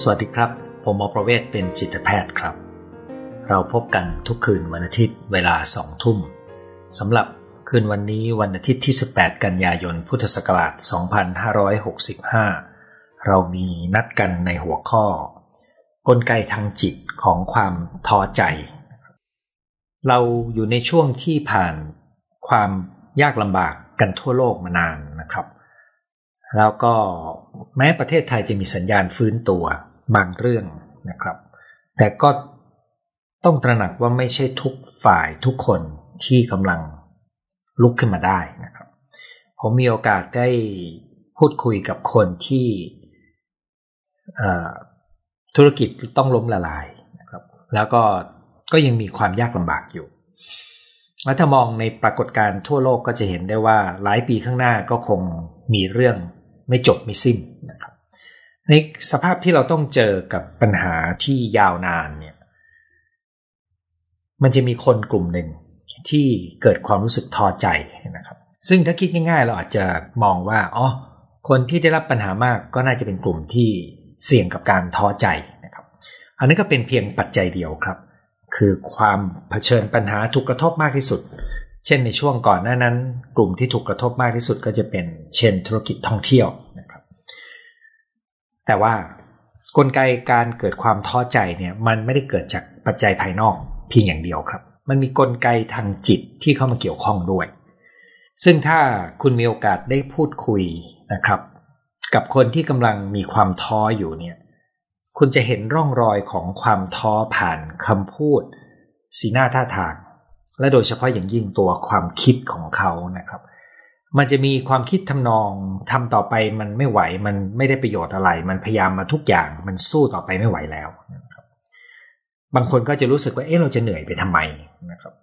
สวัสดีครับ ผมหมอประเวศเป็นจิตแพทย์ครับ เราพบกันทุกคืนวันอาทิตย์เวลาสองทุ่มสำหรับคืนวันนี้วันอาทิตย์ที่ 18 กันยายน พุทธศักราช 2565 เรามีนัดกันในหัวข้อ กลไกทางจิตของความท้อใจ เราอยู่ในช่วงที่ผ่านความยากลำบากกันทั่วโลกมานานนะครับ แล้วก็แม้ประเทศไทยจะมีสัญญาณฟื้นตัวบางเรื่องนะครับ แต่ก็ต้องตระหนักว่าไม่ใช่ทุกฝ่ายทุกคนที่กำลังลุกขึ้นมาได้นะครับ ผมมีโอกาสได้พูดคุยกับคนที่ธุรกิจต้องล้มละลายนะครับ แล้วก็ก็ยังมีความยากลำบากอยู่แล้วถ้ามองในปรากฏการณ์ทั่วโลกก็จะเห็นได้ว่าหลายปีข้างหน้าก็คงมีเรื่อง ไม่จบไม่สิ้นนะครับในสภาพที่เราต้องเจอกับปัญหาที่ยาวนานเนี่ยมันจะมีคนกลุ่มหนึ่งที่เกิดความรู้สึกท้อใจนะครับ ซึ่งถ้าคิดง่าย ๆ เราอาจจะมองว่าอ๋อคนที่ได้รับปัญหามากก็น่าจะเป็นกลุ่มที่เสี่ยงกับการท้อใจนะครับ อันนี้ก็เป็นเพียงปัจจัยเดียวครับ คือความเผชิญปัญหาถูกกระทบมากที่สุด เช่นในช่วงก่อนหน้านั้น กลุ่มที่ถูกกระทบมากที่สุดก็จะเป็นเช่นธุรกิจท่องเที่ยวนะครับ แต่ว่ากลไกการเกิดความท้อใจเนี่ยมันไม่ได้เกิดจากปัจจัยภายนอกเพียงอย่างเดียวครับ มันมีกลไกทางจิตที่เข้ามาเกี่ยวข้องด้วย ซึ่งถ้าคุณมีโอกาสได้พูดคุยนะครับ กับคนที่กำลังมีความท้ออยู่เนี่ยคุณจะเห็นร่องรอยของความท้อผ่านคำพูด สีหน้าท่าทาง และโดยเฉพาะอย่างยิ่งตัวความคิดของเขานะครับ มันจะมีความคิดทำนองทำต่อไปมันไม่ไหวมันไม่ได้ประโยชน์อะไร มันพยายามมาทุกอย่างมันสู้ต่อไปไม่ไหวแล้วนะครับ บางคนก็จะรู้สึกว่าเอ๊ะเราจะเหนื่อยไปทำไมนะครับ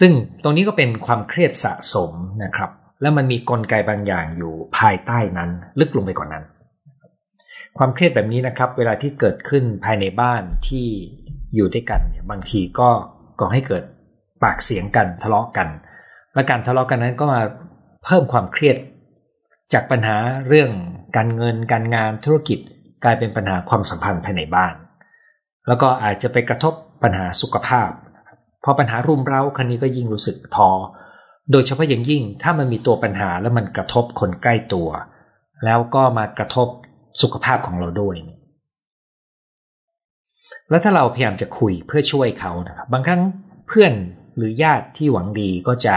ซึ่งตรงนี้ก็เป็นความเครียดสะสมนะครับ แล้วมันมีกลไกบางอย่างอยู่ภายใต้นั้นลึกลงไปกว่านนั้น ความเครียดแบบนี้นะครับ เวลาที่เกิดขึ้นภายในบ้านที่อยู่ด้วยกันเนี่ยบางทีก็ ก่อให้เกิดปากเสียงกันทะเลาะกัน และการทะเลาะกันนั้นก็มาเพิ่มความเครียด จากปัญหาเรื่องการเงินการงานธุรกิจกลายเป็นปัญหาความสัมพันธ์ภายในบ้าน แล้วก็อาจจะไปกระทบปัญหาสุขภาพพอปัญหารุมเร้าคันนี้ก็ยิ่งรู้สึกท้อโดยเฉพาะอย่างยิ่งถ้ามันมีตัวปัญหาแล้วมันกระทบคนใกล้ตัว แล้วก็มากระทบสุขภาพของเราด้วย แล้วถ้าเราพยายามจะคุยเพื่อช่วยเขานะครับ บางครั้งเพื่อนหรือญาติที่หวังดีก็จะ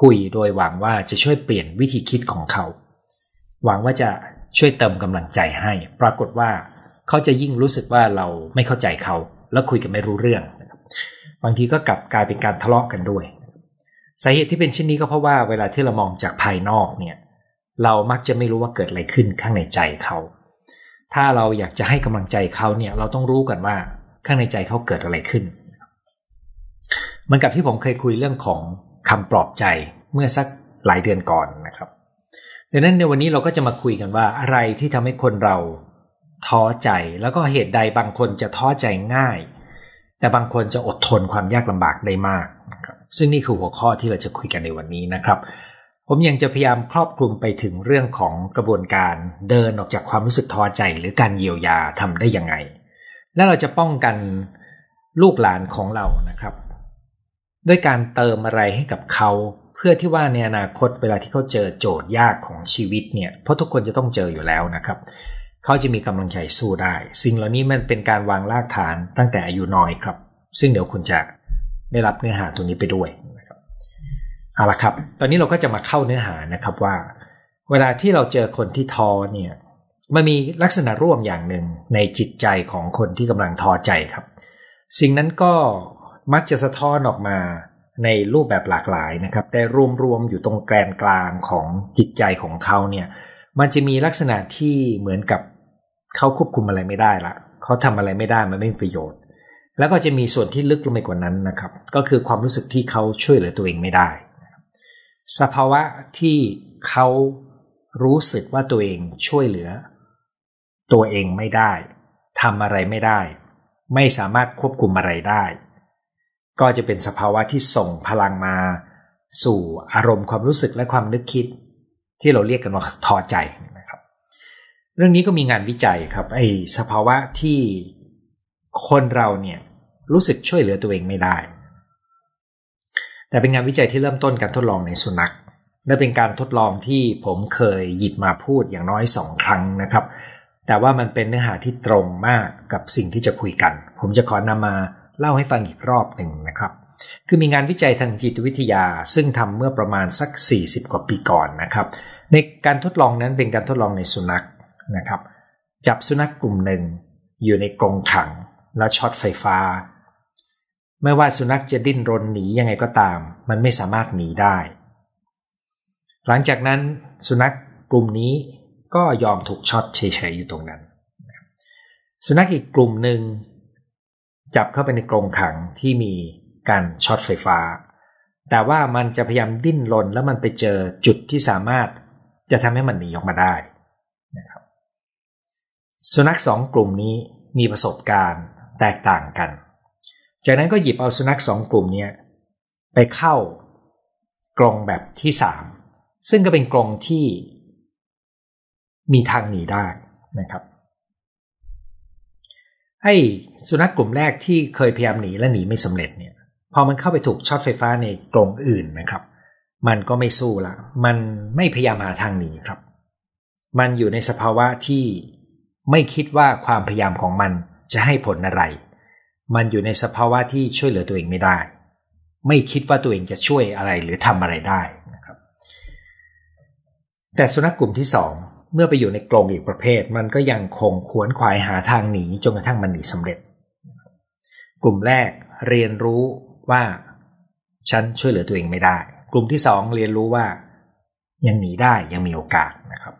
คุยโดยหวังว่าจะช่วยเปลี่ยนวิธีคิดของเขา หวังว่าจะช่วยเติมกำลังใจให้ ปรากฏว่าเขาจะยิ่งรู้สึกว่าเราไม่เข้าใจเขา แล้วคุยกันไม่รู้เรื่องบบางทีก็กลับกลายเป็นการทะเลาะกกันด้วย สาเหตุที่เป็นเช่นนี้ก็เพราะว่าเวลาที่เรามองจากภายนอกเนี่ย เรามักจะไม่รู้ว่าเกิดอะไรขึ้นข้างในใจเขา ถ้าเราอยากจะให้กำลังใจเขาเนี่ย เราต้องรู้กันว่าข้างในใจเขาเกิดอะไรขึ้นมือนกับที่ผมเคยคุยเรื่องของคำปลอบใจเมื่อสักหลายเดือนก่อนนะครับดังนั้นในวันนี้เราก็จะมาคุยกันว่าอะไรที่ทำให้คนเราท้อใจแล้วก็เหตุใดบางคนจะท้อใจง่าย แต่บางคนจะอดทนความยากลำบากได้มากนะครับซึ่งนี่คือหัวข้อที่เราจะคุยกันในวันนี้นะครับ ผมยังจะพยายามครอบคลุมไปถึงเรื่องของกระบวนการเดินออกจากความรู้สึกท้อใจหรือการเยียวยาทำได้ยังไง และเราจะป้องกันลูกหลานของเรานะครับ ด้วยการเติมอะไรให้กับเขา เพื่อที่ว่าในอนาคตเวลาที่เขาเจอโจทย์ยากของชีวิตเนี่ยเพราะทุกคนจะต้องเจออยู่แล้วนะครับ เขาจะมีกำลังใจสู้ได้ สิ่งเหล่านี้มันเป็นการวางรากฐานตั้งแต่อายุน้อยครับ ซึ่งเดี๋ยวคุณจะได้รับเนื้อหาตรงนี้ไปด้วย เอาละครับ ตอนนี้เราก็จะมาเข้าเนื้อหานะครับว่า เวลาที่เราเจอคนที่ท้อเนี่ย มันมีลักษณะร่วมอย่างหนึ่งในจิตใจของคนที่กำลังท้อใจครับ สิ่งนั้นก็มักจะสะท้อนออกมาในรูปแบบหลากหลายนะครับ แต่รวมๆอยู่ตรงแกนกลางของจิตใจของเขาเนี่ย มันจะมีลักษณะที่เหมือนกับเขาควบคุมอะไรไม่ได้ละเขาทำอะไรไม่ได้มันไม่มีประโยชน์ แล้วก็จะมีส่วนที่ลึกลงไปกว่านั้นนะครับ ก็คือความรู้สึกที่เขาช่วยเหลือตัวเองไม่ได้ สภาวะที่เขารู้สึกว่าตัวเองช่วยเหลือ ตัวเองไม่ได้ทำอะไรไม่ได้ ไม่สามารถควบคุมอะไรได้ ก็จะเป็นสภาวะที่ส่งพลังมา สู่อารมณ์ความรู้สึกและความนึกคิด ที่เราเรียกกันว่าท้อใจนะครับ เรื่องนี้ก็มีงานวิจัยครับไอ้สภาวะที่คนเราเนี่ยรู้สึกช่วยเหลือตัวเองไม่ได้ แต่เป็นงานวิจัยที่เริ่มต้นการทดลองในสุนัขและเป็นการทดลองที่ผมเคยหยิบมาพูดอย่างน้อยสองครั้งนะครับ แต่ว่ามันเป็นเนื้อหาที่ตรงมากกับสิ่งที่จะคุยกัน ผมจะขอนำมาเล่าให้ฟังอีกรอบหนึ่งนะครับ คือมีงานวิจัยทางจิตวิทยา ซึ่งทำเมื่อประมาณสัก 40 กว่าปีก่อนนะครับ ในการทดลองนั้นเป็นการทดลองในสุนัขนะครับ จับสุนัขกกลุ่มหนึ่งอยู่ในกรงขัง แล้วช็อตไฟฟ้า ไม่ว่าสุนัขจะดิ้นรนหนียังไงก็ตาม มันไม่สามารถหนีได้ หลังจากนั้นสุนัขกลุ่มนี้ก็ยอมถูกช็อตเฉยๆอยู่ตรงนั้น สุนัขอีกกลุ่มหนึ่งจับเข้าไปในกรงขังที่มีการช็อตไฟฟ้า แต่ว่ามันจะพยายามดิ้นรนแล้วมันไปเจอจุดที่สามารถจะทำให้มันหนีออกมาได้นะครับ สุนัขสองกลุ่มนี้มีประสบการณ์แตกต่างกัน จากนั้นก็หยิบเอาสุนัขสองกลุ่มนี้ไปเข้ากรงแบบที่สามซึ่งก็เป็นกรงที่มีทางหนีได้นะครับให้สุนัขกลุ่มแรกที่เคยพยายามหนีและหนีไม่สำเร็จเนี่ย พอมันเข้าไปถูกช็อตไฟฟ้าในกรงอื่นนะครับ มันก็ไม่สู้ละมันไม่พยายามหาทางหนีครับ มันอยู่ในสภาวะที่ไม่คิดว่าความพยายามของมันจะให้ผลอะไร มันอยู่ในสภาวะที่ช่วยเหลือตัวเองไม่ได้ ไม่คิดว่าตัวเองจะช่วยอะไรหรือทำอะไรได้นะครับ แต่สุนัขกลุ่มที่สองเมื่อไปอยู่ในกรงอีกประเภท มันก็ยังคงขวนขวายหาทางหนีจนกระทั่งมันหนีสำเร็จ กลุ่มแรกเรียนรู้ว่า ฉันช่วยเหลือตัวเองไม่ได้ กลุ่มที่สองเรียนรู้ว่า ยังหนีได้ยังมีโอกาสนะครับ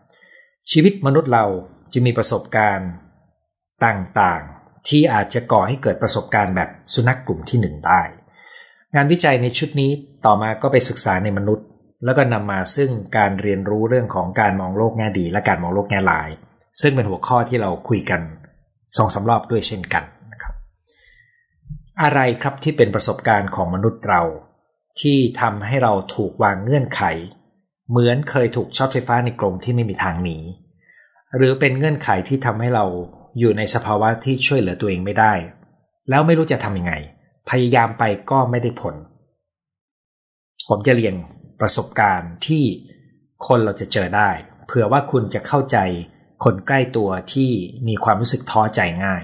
ชีวิตมนุษย์เราจะมีประสบการณ์ต่าง ที่อาจจะก่อให้เกิดประสบการณ์แบบสุนัขกลุ่มที่หนึ่งได้ งานวิจัยในชุดนี้ต่อมาก็ไปศึกษาในมนุษย์ แล้วก็นำมาซึ่งการเรียนรู้เรื่องของการมองโลกแง่ดี และการมองโลกแง่ลาย ซึ่งเป็นหัวข้อที่เราคุยกันสองสารอบด้วยเช่นกันนะครับ อะไรครับที่เป็นประสบการณ์ของมนุษย์เรา ที่ทำให้เราถูกวางเงื่อนไข เหมือนเคยถูกช็อตไฟฟ้าในกรงที่ไม่มีทางหนีหรือเป็นเงื่อนไขที่ทำให้เรา อยู่ในสภาวะที่ช่วยเหลือตัวเองไม่ได้ แล้วไม่รู้จะทำยังไง พยายามไปก็ไม่ได้ผล ผมจะเรียนประสบการณ์ที่คนเราจะเจอได้ เผื่อว่าคุณจะเข้าใจคนใกล้ตัวที่มีความรู้สึกท้อใจง่าย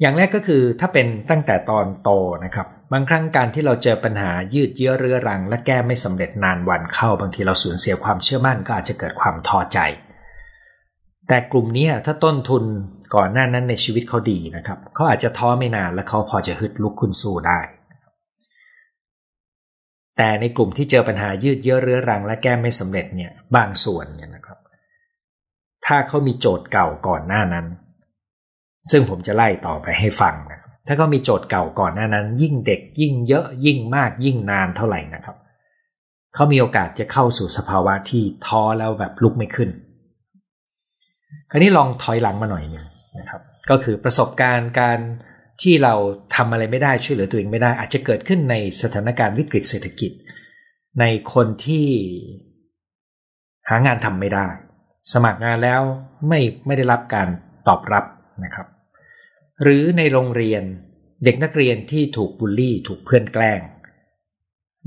อย่างแรกก็คือถ้าเป็นตั้งแต่ตอนโตนะครับ บางครั้งการที่เราเจอปัญหายืดเยื้อเรื้อรัง และแก้ไม่สำเร็จนานวันเข้าบางทีเราสูญเสียความเชื่อมั่นก็อาจจะเกิดความท้อใจ แต่กลุ่มนี้ถ้าต้นทุนก่อนหน้านั้นในชีวิตเขาดีนะครับเขาอาจจะท้อไม่นานแล้วเขาพอจะฮึดลุกขึ้นสู้ได้ แต่ในกลุ่มที่เจอปัญหายืดเยื้อเรื้อรังและแก้ไม่สำเร็จเนี่ยบางส่วนเนี่ยนะครับ ถ้าเขามีโจทย์เก่าก่อนหน้านั้น ซึ่งผมจะไล่ต่อไปให้ฟังนะครับถ้าเขามีโจทย์เก่าก่อนหน้านั้น ยิ่งเด็กยิ่งเยอะยิ่งมากยิ่งนานเท่าไหร่นะครับเขามีโอกาสจะเข้าสู่สภาวะที่ท้อแล้วแบบลุกไม่ขึ้น คราวนี้ลองถอยหลังมาหน่อยนึงนะครับ ก็คือประสบการณ์การที่เราทำอะไรไม่ได้ช่วยเหลือตัวเองไม่ได้ อาจจะเกิดขึ้นในสถานการณ์วิกฤตเศรษฐกิจ ในคนที่หางานทำไม่ได้ สมัครงานแล้วไม่ไม่ได้รับการตอบรับนะครับ หรือในโรงเรียนเด็กนักเรียนที่ถูกบูลลี่ ถูกเพื่อนแกล้ง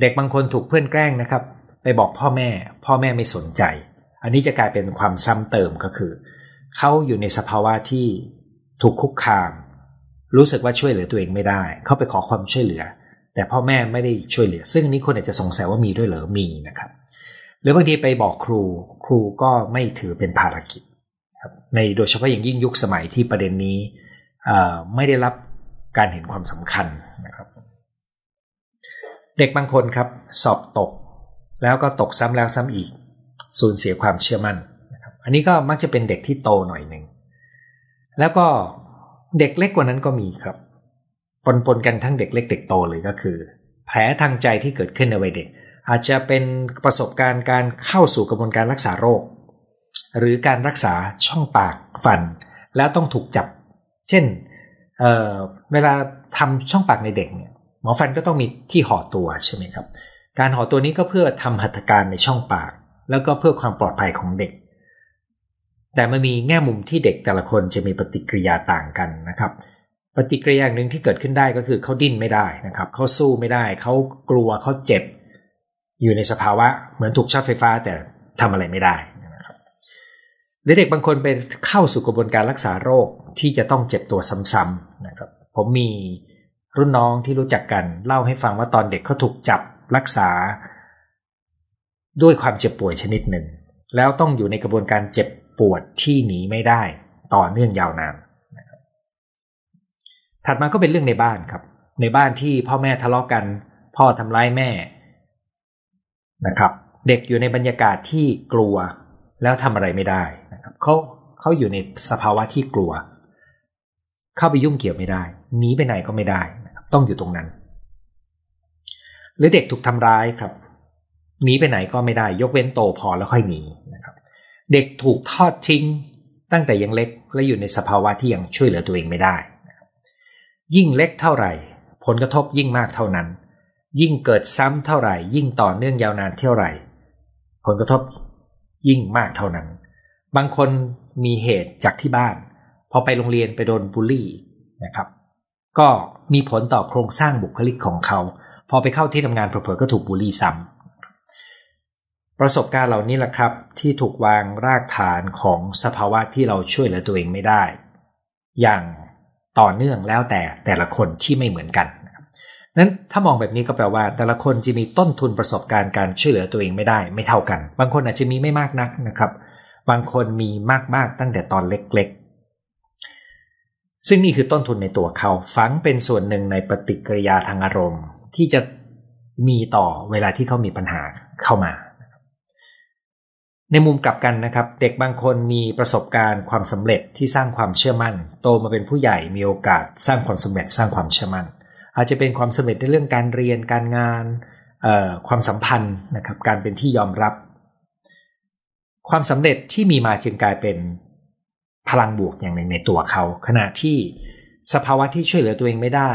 เด็กบางคนถูกเพื่อนแกล้งนะครับ ไปบอกพ่อแม่ พ่อแม่ไม่สนใจ อันนี้จะกลายเป็นความซ้ำเติมก็คือ เขาอยู่ในสภาวะที่ถูกคุกคาม รู้สึกว่าช่วยเหลือตัวเองไม่ได้ เขาไปขอความช่วยเหลือ แต่พ่อแม่ไม่ได้ช่วยเหลือ ซึ่งนี้คนอาจจะสงสัยว่ามีด้วยเหรอมีนะครับ หรือบางทีไปบอกครูครูก็ไม่ถือเป็นภารกิจครับในโดยเฉพาะอย่างยิ่งยุคสมัยที่ประเด็นนี้ไม่ได้รับการเห็นความสำคัญนะครับ เด็กบางคนครับ สอบตก แล้วก็ตกซ้ำแล้วซ้ำอีก สูญเสียความเชื่อมั่น อันนี้ก็มักจะเป็นเด็กที่โตหน่อยหนึ่งแล้วก็เด็กเล็กกว่านั้นก็มีครับ ปนปนกันทั้งเด็กเล็กเด็กโตเลยก็คือ แผลทางใจที่เกิดขึ้นในวัยเด็ก อาจจะเป็นประสบการณ์การเข้าสู่กระบวนการรักษาโรค หรือการรักษาช่องปากฟัน แล้วต้องถูกจับ เช่นเเวลาทำช่องปากในเด็กเนี่ยหมอฟันก็ต้องมีที่ห่อตัวใช่ไหมครับ การห่อตัวนี้ก็เพื่อทำหัตถการในช่องปาก แล้วก็เพื่อความปลอดภัยของเด็ก แต่มันมีแง่มุมที่เด็กแต่ละคนจะมีปฏิกิริยาต่างกันนะครับ ปฏิกิริยาหนึ่งที่เกิดขึ้นได้ก็คือเขาดิ้นไม่ได้นะครับเขาสู้ไม่ได้เขากลัวเขาเจ็บ อยู่ในสภาวะเหมือนถูกช็อตไฟฟ้าแต่ทำอะไรไม่ได้นะครับหรือเด็กบางคนเป็นเข้าสู่กระบวนการรักษาโรคที่จะต้องเจ็บตัวซ้ำๆนะครับ ผมมีรุ่นน้องที่รู้จักกันเล่าให้ฟังว่าตอนเด็กเขาถูกจับรักษา ด้วยความเจ็บป่วยชนิดหนึ่ง แล้วต้องอยู่ในกระบวนการเจ็บ ปวดที่หนีไม่ได้ ต่อเนื่องยาวนานถัดมาก็เป็นเรื่องในบ้านครับ ในบ้านที่พ่อแม่ทะเลาะกกัน พ่อทำร้ายแม่นะครับ เด็กอยู่ในบรรยากาศที่กลัวแล้วทำอะไรไม่ได้นะครับเขาเขาอยู่ในสภาวะที่กลัว เข้าไปยุ่งเกี่ยวไม่ได้หนีไปไหนก็ไม่ได้นะครับต้องอยู่ตรงนั้น หรือเด็กถูกทำร้ายครับหนีไปไหนก็ไม่ได้ ยกเว้นโตพอแล้วค่อยหนีนะ เด็กถูกทอดทิ้งตั้งแต่ยังเล็กและอยู่ในสภาวะที่ยังช่วยเหลือตัวเองไม่ได้ ยิ่งเล็กเท่าไหร่ ผลกระทบยิ่งมากเท่านั้น ยิ่งเกิดซ้ำเท่าไหร่ ยิ่งต่อเนื่องยาวนานเท่าไหร่ ผลกระทบยิ่งมากเท่านั้น บางคนมีเหตุจากที่บ้าน พอไปโรงเรียนไปโดนบูลลี่นะครับ ก็มีผลต่อโครงสร้างบุคลิกของเขา พอไปเข้าที่ทำงานเผลอๆก็ถูกบูลลี่ซ้ำ ประสบการณ์เหล่านี้แหละครับ ที่ถูกวางรากฐานของสภาวะที่เราช่วยเหลือตัวเองไม่ได้ อย่างต่อเนื่องแล้วแต่แต่ละคนที่ไม่เหมือนกันนั้นถ้ามองแบบนี้ก็แปลว่า แต่ละคนจะมีต้นทุนประสบการณ์การช่วยเหลือตัวเองไม่ได้ ไม่เท่ากัน บางคนอาจจะมีไม่มากนักนะครับ บางคนมีมากๆตั้งแต่ตอนเล็กๆ ซึ่งนี่คือต้นทุนในตัวเขาฝังเป็นส่วนหนึ่งในปฏิกิริยาทางอารมณ์ ที่จะมีต่อเวลาที่เขามีปัญหาเข้ามา ในมุมกลับกันนะครับ เด็กบางคนมีประสบการณ์ความสำเร็จที่สร้างความเชื่อมั่น โตมาเป็นผู้ใหญ่มีโอกาสสร้างความสำเร็จสร้างความเชื่อมั่น อาจจะเป็นความสำเร็จในเรื่องการเรียนการงานความสัมพันธ์นะครับ การเป็นที่ยอมรับ ความสำเร็จที่มีมาจึงกลายเป็นพลังบวกอย่างหนึ่งในตัวเขา ขณะที่สภาวะที่ช่วยเหลือตัวเองไม่ได้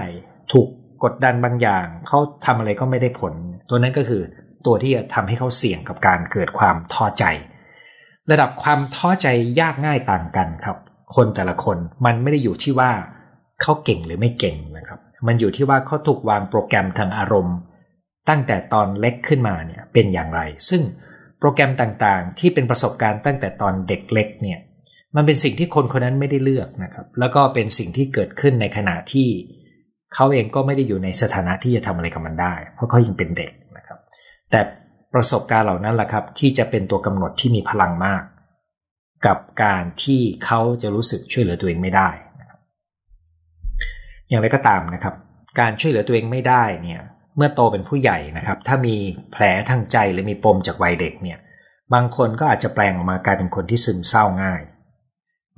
ถูกกดดันบางอย่างเขาทำอะไรก็ไม่ได้ผล ตัวนั้นก็คือ ตัวที่จะทำให้เขาเสี่ยงกับการเกิดความท้อใจ ระดับความท้อใจยากง่ายต่างกันครับ คนแต่ละคนมันไม่ได้อยู่ที่ว่าเขาเก่งหรือไม่เก่งนะครับ มันอยู่ที่ว่าเขาถูกวางโปรแกรมทางอารมณ์ ตั้งแต่ตอนเล็กขึ้นมาเนี่ยเป็นอย่างไร ซึ่งโปรแกรมต่างๆ ที่เป็นประสบการณ์ตั้งแต่ตอนเด็กเล็กเนี่ยมันเป็นสิ่งที่คนคนนั้นไม่ได้เลือกนะครับ แล้วก็เป็นสิ่งที่เกิดขึ้นในขณะที่เขาเองก็ไม่ได้อยู่ในสถานะที่จะทำอะไรกับมันได้ เพราะเขายังเป็นเด็ก แต่ประสบการณ์เหล่านั้นแหละครับ ที่จะเป็นตัวกำหนดที่มีพลังมาก กับการที่เขาจะรู้สึกช่วยเหลือตัวเองไม่ได้นะครับอย่างไรก็ตามนะครับ การช่วยเหลือตัวเองไม่ได้เนี่ยเมื่อโตเป็นผู้ใหญ่นะครับ ถ้ามีแผลทางใจหรือมีปมจากวัยเด็กเนี่ยบางคนก็อาจจะแปลงออกมากลายเป็นคนที่ซึมเศร้าง่าย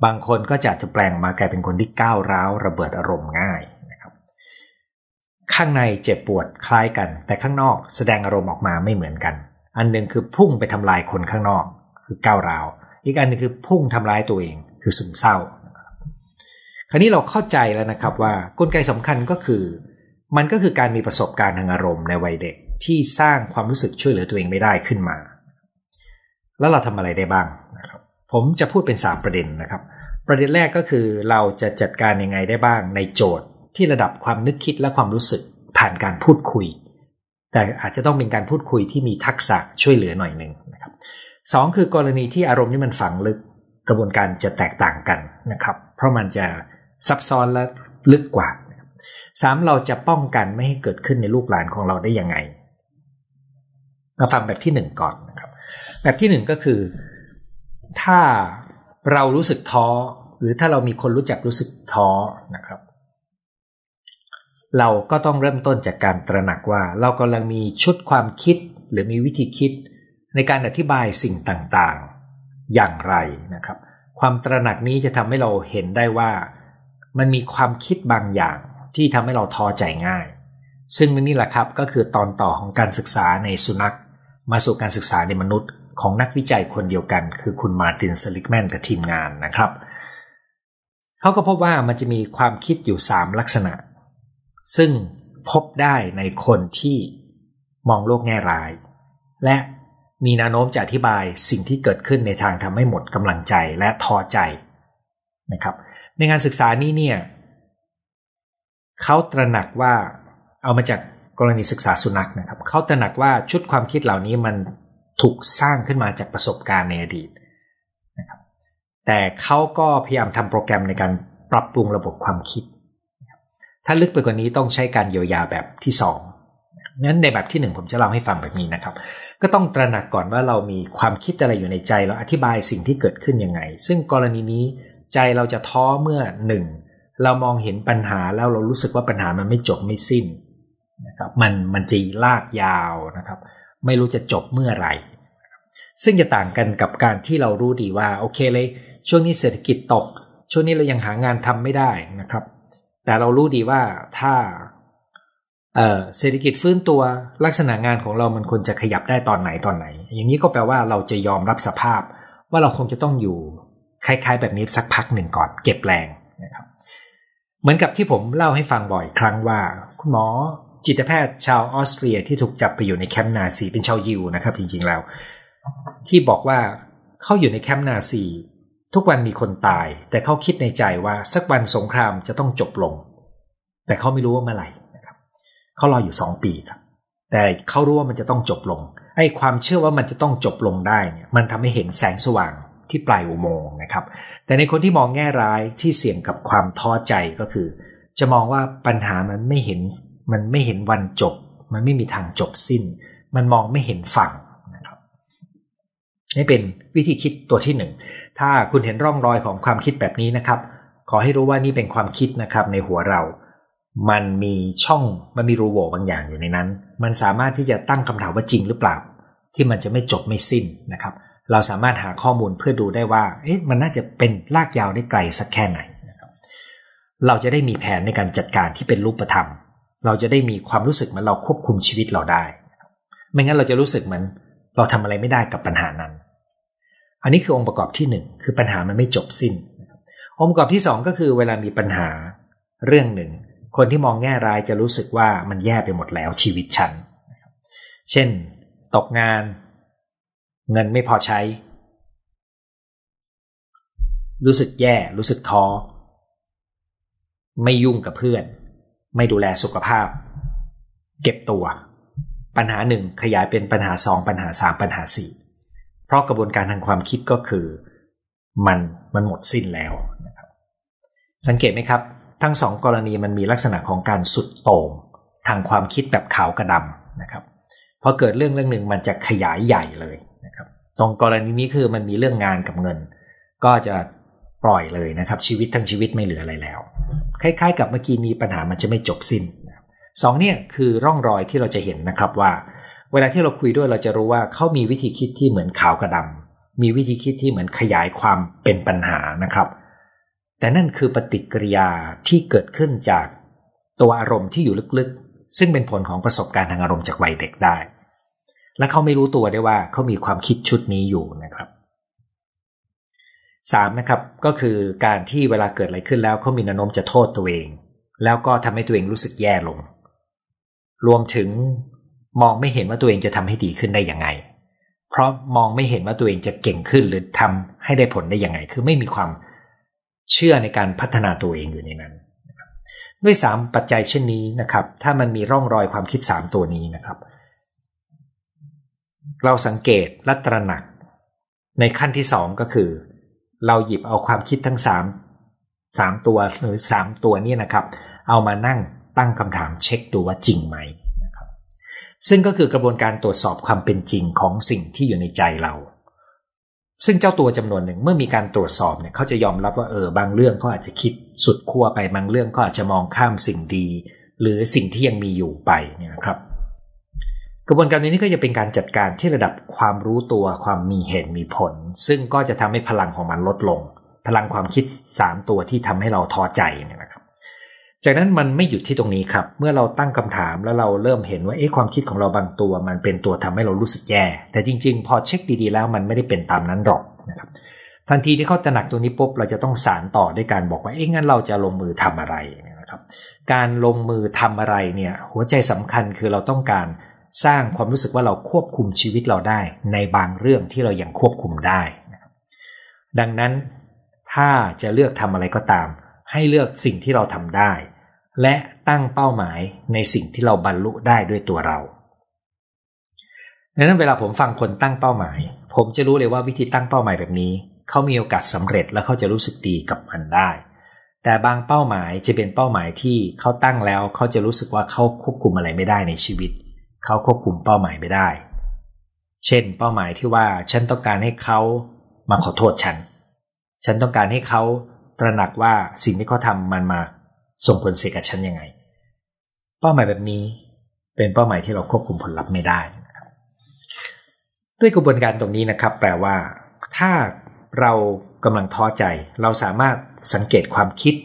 บางคนก็จะจะแปลงมากลายเป็นคนที่ก้าวร้าวระเบิดอารมณ์ง่าย ข้างในเจ็บปวดคล้ายกัน แต่ข้างนอกแสดงอารมณ์ออกมาไม่เหมือนกัน อันหนึ่งคือพุ่งไปทำลายคนข้างนอก คือก้าวร้าว อีกอันนึงคือพุ่งทำร้ายตัวเองคือซึมเศร้า คราวนี้เราเข้าใจแล้วนะครับว่ากลไกสำคัญก็คือ มันก็คือการมีประสบการณ์ทางอารมณ์ในวัยเด็กที่สร้างความรู้สึกช่วยเหลือตัวเองไม่ได้ขึ้นมา แล้วเราทำอะไรได้บ้างนะครับผมจะพูดเป็น 3 ประเด็นนะครับ ประเด็นแรกก็คือเราจะจัดการยังไงได้บ้างในโจทย์ ที่ระดับความนึกคิดและความรู้สึกผ่านการพูดคุย แต่อาจจะต้องเป็นการพูดคุยที่มีทักษะช่วยเหลือหน่อยหนึ่งนะครับสองคือกรณีที่อารมณ์ที่มันฝังลึกกระบวนการจะแตกต่างกันนะครับ เพราะมันจะซับซ้อนและลึกกว่าสามเราจะป้องกันไม่ให้เกิดขึ้นในลูกหลานของเราได้ยังไง มาฟังแบบที่หนึ่งก่อนนะครับ แบบที่หนึ่งก็คือ ถ้าเรารู้สึกท้อ หรือถ้าเรามีคนรู้จักรู้สึกท้อนะครับ เราก็ต้องเริ่มต้นจากการตระหนักว่า เรากำลังมีชุดความคิดหรือมีวิธีคิด ในการอธิบายสิ่งต่างๆ อย่างไรนะครับ ความตระหนักนี้จะทำให้เราเห็นได้ว่า มันมีความคิดบางอย่างที่ทำให้เราท้อใจง่าย ซึ่งนี่แหละครับก็คือตอนต่อของการศึกษาในสุนัข มาสู่การศึกษาในมนุษย์ ของนักวิจัยคนเดียวกัน คือคุณมาตินสลิกแมนกับทีมงานนะครับเขาก็พบว่ามันจะมีความคิดอยู่ 3 ลักษณะ ซึ่งพบได้ในคนที่มองโลกแง่ร้าย และมีแนวโน้มจะอธิบายสิ่งที่เกิดขึ้นในทางทำให้หมดกำลังใจและท้อใจนะครับ ในงานศึกษานี้เนี่ยเขาตระหนักว่าเอามาจากกรณีศึกษาสุนัขนะครับเขาตระหนักว่าชุดความคิดเหล่านี้มันถูกสร้างขึ้นมาจากประสบการณ์ในอดีตนะครับแต่เขาก็พยายามทำโปรแกรมในการปรับปรุงระบบความคิด ถ้าลึกไปกว่านี้ต้องใช้การเยียวยาแบบที่สองนั้นในแบบที่หนึ่งผมจะเล่าให้ฟังแบบนี้นะครับ ก็ต้องตระหนักก่อนว่าเรามีความคิดอะไรอยู่ในใจเราอธิบายสิ่งที่เกิดขึ้นยังไง ซึ่งกรณีนี้ใจเราจะท้อเมื่อหนึ่งเรามองเห็นปัญหาแล้วเรารู้สึกว่าปัญหามันไม่จบไม่สิ้นนะครับมันมันจะลากยาวนะครับ ไม่รู้จะจบเมื่อไหร่ ซึ่งจะต่างกันกับการที่เรารู้ดีว่าโอเคเลย ช่วงนี้เศรษฐกิจตก ช่วงนี้เรายังหางานทำไม่ได้นะครับ แต่เรารู้ดีว่าถ้าเศรษฐกิจฟื้นตัวลักษณะงานของเรามันควรจะขยับได้ตอนไหนตอนไหน อย่างนี้ก็แปลว่าเราจะยอมรับสภาพ ว่าเราคงจะต้องอยู่คล้ายๆ แบบนี้สักพักหนึ่งก่อน เก็บแรงนะครับ เหมือนกับที่ผมเล่าให้ฟังบ่อยครั้งว่า คุณหมอจิตแพทย์ชาวออสเตรียที่ถูกจับไปอยู่ในแคมป์นาซีเป็นชาวยิวนะครับ จริงๆแล้ว ที่บอกว่าเขาอยู่ในแคมป์นาซี ทุกวันมีคนตาย แต่เขาคิดในใจว่าสักวันสงครามจะต้องจบลง แต่เขาไม่รู้ว่าเมื่อไหร่นะครับเขารออยู่สองปีครับ แต่เขารู้ว่ามันจะต้องจบลงไอ้ความเชื่อว่ามันจะต้องจบลงได้เนี่ยมันทำให้เห็นแสงสว่างที่ปลายอุโมงค์นะครับ แต่ในคนที่มองแง่ร้ายที่เสี่ยงกับความท้อใจก็คือ จะมองว่าปัญหามันไม่เห็นมันไม่เห็นวันจบ มันไม่มีทางจบสิ้น มันมองไม่เห็นฝั่งนะครับนี่เป็นวิธีคิดตัวที่หนึ่ง ถ้าคุณเห็นร่องรอยของความคิดแบบนี้นะครับ ขอให้รู้ว่านี่เป็นความคิดนะครับในหัวเรา มันมีช่องมันมีรูโหว่บางอย่างอยู่ในนั้น มันสามารถที่จะตั้งคำถามว่าจริงหรือเปล่า ที่มันจะไม่จบไม่สิ้นนะครับ เราสามารถหาข้อมูลเพื่อดูได้ว่า เอ๊ะมันน่าจะเป็นลากยาวได้ไกลสักแค่ไหนนะครับเราจะได้มีแผนในการจัดการที่เป็นรูปธรรม เราจะได้มีความรู้สึกเหมือนเราควบคุมชีวิตเราได้ ไม่งั้นเราจะรู้สึกเหมือนเราทำอะไรไม่ได้กับปัญหานั้น อันนี้คือองค์ประกอบที่หนึ่งคือปัญหามันไม่จบสิ้น องค์ประกอบที่สองก็คือเวลามีปัญหาเรื่องหนึ่ง คนที่มองแง่ร้ายจะรู้สึกว่ามันแย่ไปหมดแล้วชีวิตฉัน เช่น ตกงาน เงินไม่พอใช้ รู้สึกแย่ รู้สึกท้อ ไม่ยุ่งกับเพื่อน ไม่ดูแลสุขภาพ เก็บตัว ปัญหาหนึ่งขยายเป็นปัญหาสองปัญหาสามปัญหาสี่ เพราะกระบวนการทางความคิดก็คือ มันมันหมดสิ้นแล้วนะครับ สังเกตไหมครับ ทั้งสองกรณีมันมีลักษณะของการสุดโต่งทางความคิดแบบขาวกระดำนะครับพอเกิดเรื่องเรื่องหนึ่งมันจะขยายใหญ่เลยนะครับ ตรงกรณีนี้คือมันมีเรื่องงานกับเงิน ก็จะปล่อยเลยนะครับ ชีวิตทั้งชีวิตไม่เหลืออะไรแล้ว คล้าย ๆ กับเมื่อกี้นี้ปัญหามันจะไม่จบสิน้นสองเนี่ยคือร่องรอยที่เราจะเห็นนะครับว่า เวลาที่เราคุยด้วยเราจะรู้ว่าเขามีวิธีคิดที่เหมือนขาวกระดำมีวิธีคิดที่เหมือนขยายความเป็นปัญหานะครับ แต่นั่นคือปฏิกิริยาที่เกิดขึ้นจากตัวอารมณ์ที่อยู่ลึกๆ ซึ่งเป็นผลของประสบการณ์ทางอารมณ์จากวัยเด็กได้ และเขาไม่รู้ตัวได้ว่าเขามีความคิดชุดนี้อยู่นะครับสามนะครับก็คือการที่เวลาเกิดอะไรขึ้นแล้วเขามีแนวโน้มจะโทษตัวเอง แล้วก็ทำให้ตัวเองรู้สึกแย่ลง รวมถึง มองไม่เห็นว่าตัวเองจะทำให้ดีขึ้นได้ยังไง เพราะมองไม่เห็นว่าตัวเองจะเก่งขึ้นหรือทำให้ได้ผลได้ยังไง คือไม่มีความเชื่อในการพัฒนาตัวเองอยู่ในนั้น ด้วยสามปัจจัยเช่นนี้นะครับ ถ้ามันมีร่องรอยความคิดสามตัวนี้นะครับ เราสังเกตและตระหนัก ในขั้นที่สองก็คือ เราหยิบเอาความคิดทั้งสามสามตัวหรือสามตัวนี้นะครับ เอามานั่งตั้งคำถามเช็คดูว่าจริงไหม ซึ่งก็คือกระบวนการตรวจสอบความเป็นจริงของสิ่งที่อยู่ในใจเรา ซึ่งเจ้าตัวจำนวนหนึ่งเมื่อมีการตรวจสอบเนี่ยเขาจะยอมรับว่าเออบางเรื่องเขาอาจจะคิดสุดขั้วไปบางเรื่องก็อาจจะมองข้ามสิ่งดี หรือสิ่งที่ยังมีอยู่ไปเนี่ยนะครับ กระบวนการนี้ก็จะเป็นการจัดการที่ระดับความรู้ตัวความมีเหตุมีผล ซึ่งก็จะทำให้พลังของมันลดลง พลังความคิด 3 ตัวที่ทำให้เราท้อใจเนี่ยนะ จากนั้นมันไม่หยุดที่ตรงนี้ครับ เมื่อเราตั้งคำถามแล้วเราเริ่มเห็นว่าเอ๊ะความคิดของเราบางตัว มันเป็นตัวทำให้เรารู้สึกแย่ แต่จริง ๆ พอเช็คดีๆแล้วมันไม่ได้เป็นตามนั้นหรอกนะครับทันทีที่เขาตระหนักตัวนี้ปุ๊บเราจะต้องสารต่อด้วยการบอกว่าเอ๊ะงั้นเราจะลงมือทำอะไรนะครับการลงมือทำอะไรเนี่ยหัวใจสำคัญคือเราต้องการสร้างความรู้สึกว่าเราควบคุมชีวิตเราได้ ในบางเรื่องที่เรายังควบคุมได้นะครับดังนั้นถ้าจะเลือกทำอะไรก็ตาม ให้เลือกสิ่งที่เราทำได้ และตั้งเป้าหมายในสิ่งที่เราบรรลุได้ด้วยตัวเราดังนั้นเวลาผมฟังคนตั้งเป้าหมาย ผมจะรู้เลยว่าวิธีตั้งเป้าหมายแบบนี้ เขามีโอกาสสำเร็จและเขาจะรู้สึกดีกับมันได้ แต่บางเป้าหมายจะเป็นเป้าหมายที่เขาตั้งแล้วเขาจะรู้สึกว่าเขาควบคุมอะไรไม่ได้ในชีวิต เขาควบคุมเป้าหมายไม่ได้ เช่น เป้าหมายที่ว่าฉันต้องการให้เขามาขอโทษฉัน ฉันต้องการให้เขา ตระหนักว่าสิ่งที่เขาทำมันมาส่งผลเสียกับฉันยังไง เป้าหมายแบบนี้เป็นเป้าหมายที่เราควบคุมผลลัพธ์ไม่ได้ด้วยกระบวนการตรงนี้นะครับ แปลว่า ถ้าเรากำลังท้อใจ เราสามารถสังเกตความคิด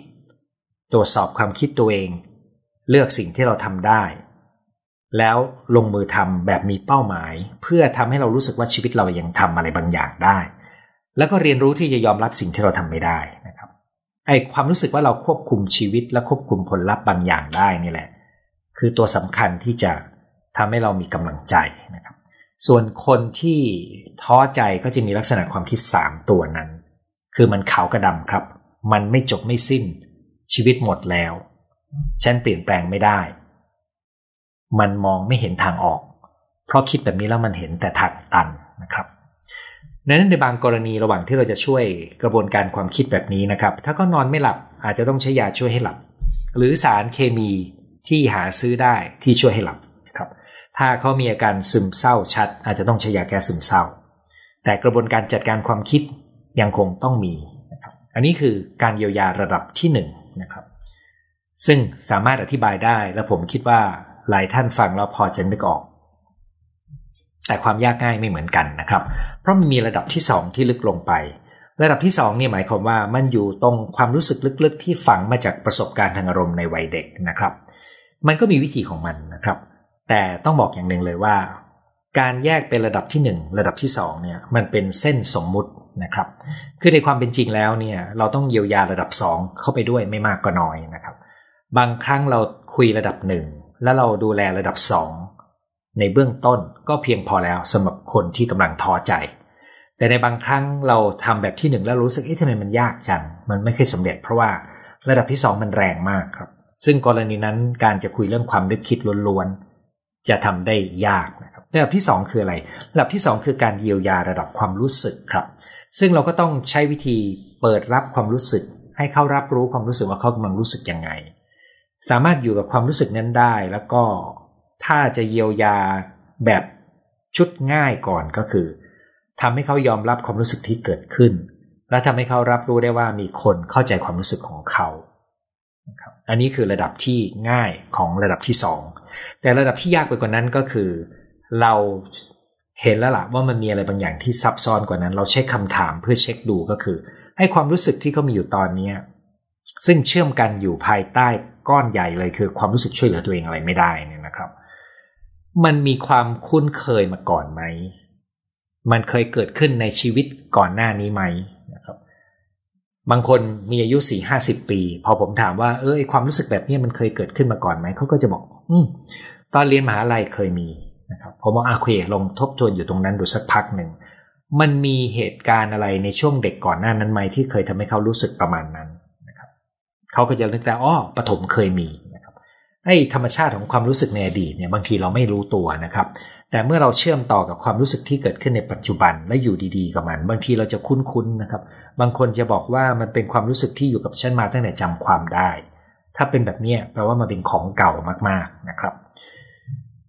ตรวจสอบความคิดตัวเอง เลือกสิ่งที่เราทำได้ แล้วลงมือทำแบบมีเป้าหมาย เพื่อทำให้เรารู้สึกว่าชีวิตเรายังทำอะไรบางอย่างได้ แล้วก็เรียนรู้ที่จะยอมรับสิ่งที่เราทำไม่ได้นะครับ ไอความรู้สึกว่าเราควบคุมชีวิตและควบคุมผลลัพธ์บางอย่างได้นี่แหละ คือตัวสำคัญที่จะทำให้เรามีกำลังใจนะครับ ส่วนคนที่ท้อใจก็จะมีลักษณะความคิดสามตัวนั้น คือมันขาวกระดำครับ มันไม่จบไม่สิ้น ชีวิตหมดแล้ว ฉันเปลี่ยนแปลงไม่ได้ มันมองไม่เห็นทางออก เพราะคิดแบบนี้แล้วมันเห็นแต่ทางตันนะครับ นั้นในบางกรณีระหว่างที่เราจะช่วยกระบวนการความคิดแบบนี้นะครับ ถ้าก็นอนไม่หลับอาจจะต้องใช้ยาช่วยให้หลับ หรือสารเคมีที่หาซื้อได้ที่ช่วยให้หลับครับ ถ้าเขามีอาการซึมเศร้าชัด อาจจะต้องใช้ยาแก้ซึมเศร้า แต่กระบวนการจัดการความคิดยังคงต้องมีนะครับ อันนี้คือการเยียวยาระดับที่1นนะครับ ซึ่งสามารถอธิบายได้และผมคิดว่าหลายท่านฟังแล้วพอจะนึกออก แต่ความยากง่ายไม่เหมือนกันนะครับ เพราะมันมีระดับที่ 2 ที่ลึกลงไป ระดับที่2เนี่ยหมายความว่ามันอยู่ตรงความรู้สึกลึกๆ ที่ฝังมาจากประสบการณ์ทางอารมณ์ในวัยเด็กนะครับ มันก็มีวิธีของมันนะครับ แต่ต้องบอกอย่างหนึ่งเลยว่า การแยกเป็นระดับที่ 1 ระดับที่2เนี่ยมันเป็นเส้นสมมุตินะครับ คือในความเป็นจริงแล้วเนี่ยเราต้องเยียวยาระดับ 2 เข้าไปด้วยไม่มากก็น้อยนะครับ บางครั้งเราคุยระดับหนึ่งแล้วเราดูแลระดับ 2 ในเบื้องต้นก็เพียงพอแล้วสำหรับคนที่กำลังท้อใจ แต่ในบางครั้งเราทำแบบที่1แล้วรู้สึกเอ๊ะทำไมมันยากจัง มันไม่เคยสำเร็จเพราะว่าระดับที่2มันแรงมากครับ ซึ่งกรณีนั้นการจะคุยเรื่องความนึกคิดล้วนๆ จะทำได้ยากนะครับระดับที่2คืออะไร ระดับที่2คือการเยียวยาระดับความรู้สึกครับ ซึ่งเราก็ต้องใช้วิธีเปิดรับความรู้สึก ให้เขารับรู้ความรู้สึกว่าเขากำลังรู้สึกยังไง สามารถอยู่กับความรู้สึกนั้นได้แล้วก็ ถ้าจะเยียวยาแบบชุดง่ายก่อนก็คือทำให้เขายอมรับความรู้สึกที่เกิดขึ้น และทำให้เขารับรู้ได้ว่ามีคนเข้าใจความรู้สึกของเขาอันนี้คือระดับที่ง่ายของระดับที่สองแต่ระดับที่ยากไปกว่านั้นก็คือ เราเห็นแล้วล่ะว่ามันมีอะไรบางอย่างที่ซับซ้อนกว่านั้น เราเช็คคำถามเพื่อเช็คดูก็คือ ให้ความรู้สึกที่เขามีอยู่ตอนนี้ซึ่งเชื่อมกันอยู่ภายใต้ก้อนใหญ่เลยคือความรู้สึกช่วยเหลือตัวเองอะไรไม่ได้เนี่ยน มันมีความคุ้นเคยมาก่อนไหม มันเคยเกิดขึ้นในชีวิตก่อนหน้านี้ไหมนะครับ บางคนมีอายุสี่ห้าสิบปี พอผมถามว่าเออความรู้สึกแบบนี้มันเคยเกิดขึ้นมาก่อนไหม เขาก็จะบอก อืมตอนเรียนมหาลัยเคยมีนะครับ ผมว่าอาเคลองทบทวนอยู่ตรงนั้นดูสักพักหนึ่ง มันมีเหตุการณ์อะไรในช่วงเด็กก่อนหน้านั้นไหมที่เคยทำให้เขารู้สึกประมาณนั้นนะครับ เขาก็จะนึกได้อ๋อปฐมเคยมี ไอ้ธรรมชาติของความรู้สึกในอดีตเนี่ยบางทีเราไม่รู้ตัวนะครับ แต่เมื่อเราเชื่อมต่อกับความรู้สึกที่เกิดขึ้นในปัจจุบันและอยู่ดีๆกับมัน บางทีเราจะคุ้นๆนะครับ บางคนจะบอกว่ามันเป็นความรู้สึกที่อยู่กับฉันมาตั้งแต่จำความได้ ถ้าเป็นแบบนี้แปลว่ามันเป็นของเก่ามากๆนะครับ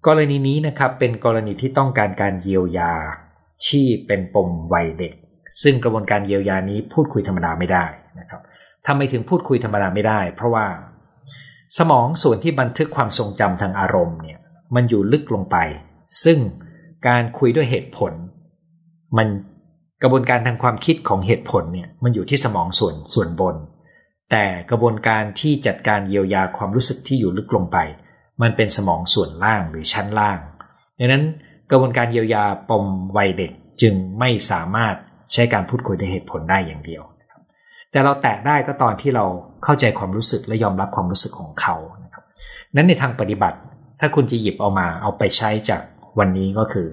กรณีนี้นะครับเป็นกรณีที่ต้องการการเยียวยาที่เป็นปมวัยเด็ก ซึ่งกระบวนการเยียวยานี้พูดคุยธรรมดาไม่ได้นะครับทำไมถึงพูดคุยธรรมดาไม่ได้ เพราะว่า สมองส่วนที่บันทึกความทรงจำทางอารมณ์เนี่ย มันอยู่ลึกลงไป ซึ่งการคุยด้วยเหตุผล มันกระบวนการทางความคิดของเหตุผลเนี่ยมันอยู่ที่สมองส่วนส่วนบน แต่กระบวนการที่จัดการเยียวยาความรู้สึกที่อยู่ลึกลงไป มันเป็นสมองส่วนล่างหรือชั้นล่างดังนั้นกระบวนการเยียวยาปมวัยเด็กจึงไม่สามารถใช้การพูดคุยด้วยเหตุผลได้อย่างเดียวแต่เราแตะได้ก็ตอนที่เรา เข้าใจความรู้สึกและยอมรับความรู้สึกของเขานะครับนั้นในทางปฏิบัติ ถ้าคุณจะหยิบเอามาเอาไปใช้จากวันนี้ก็คือ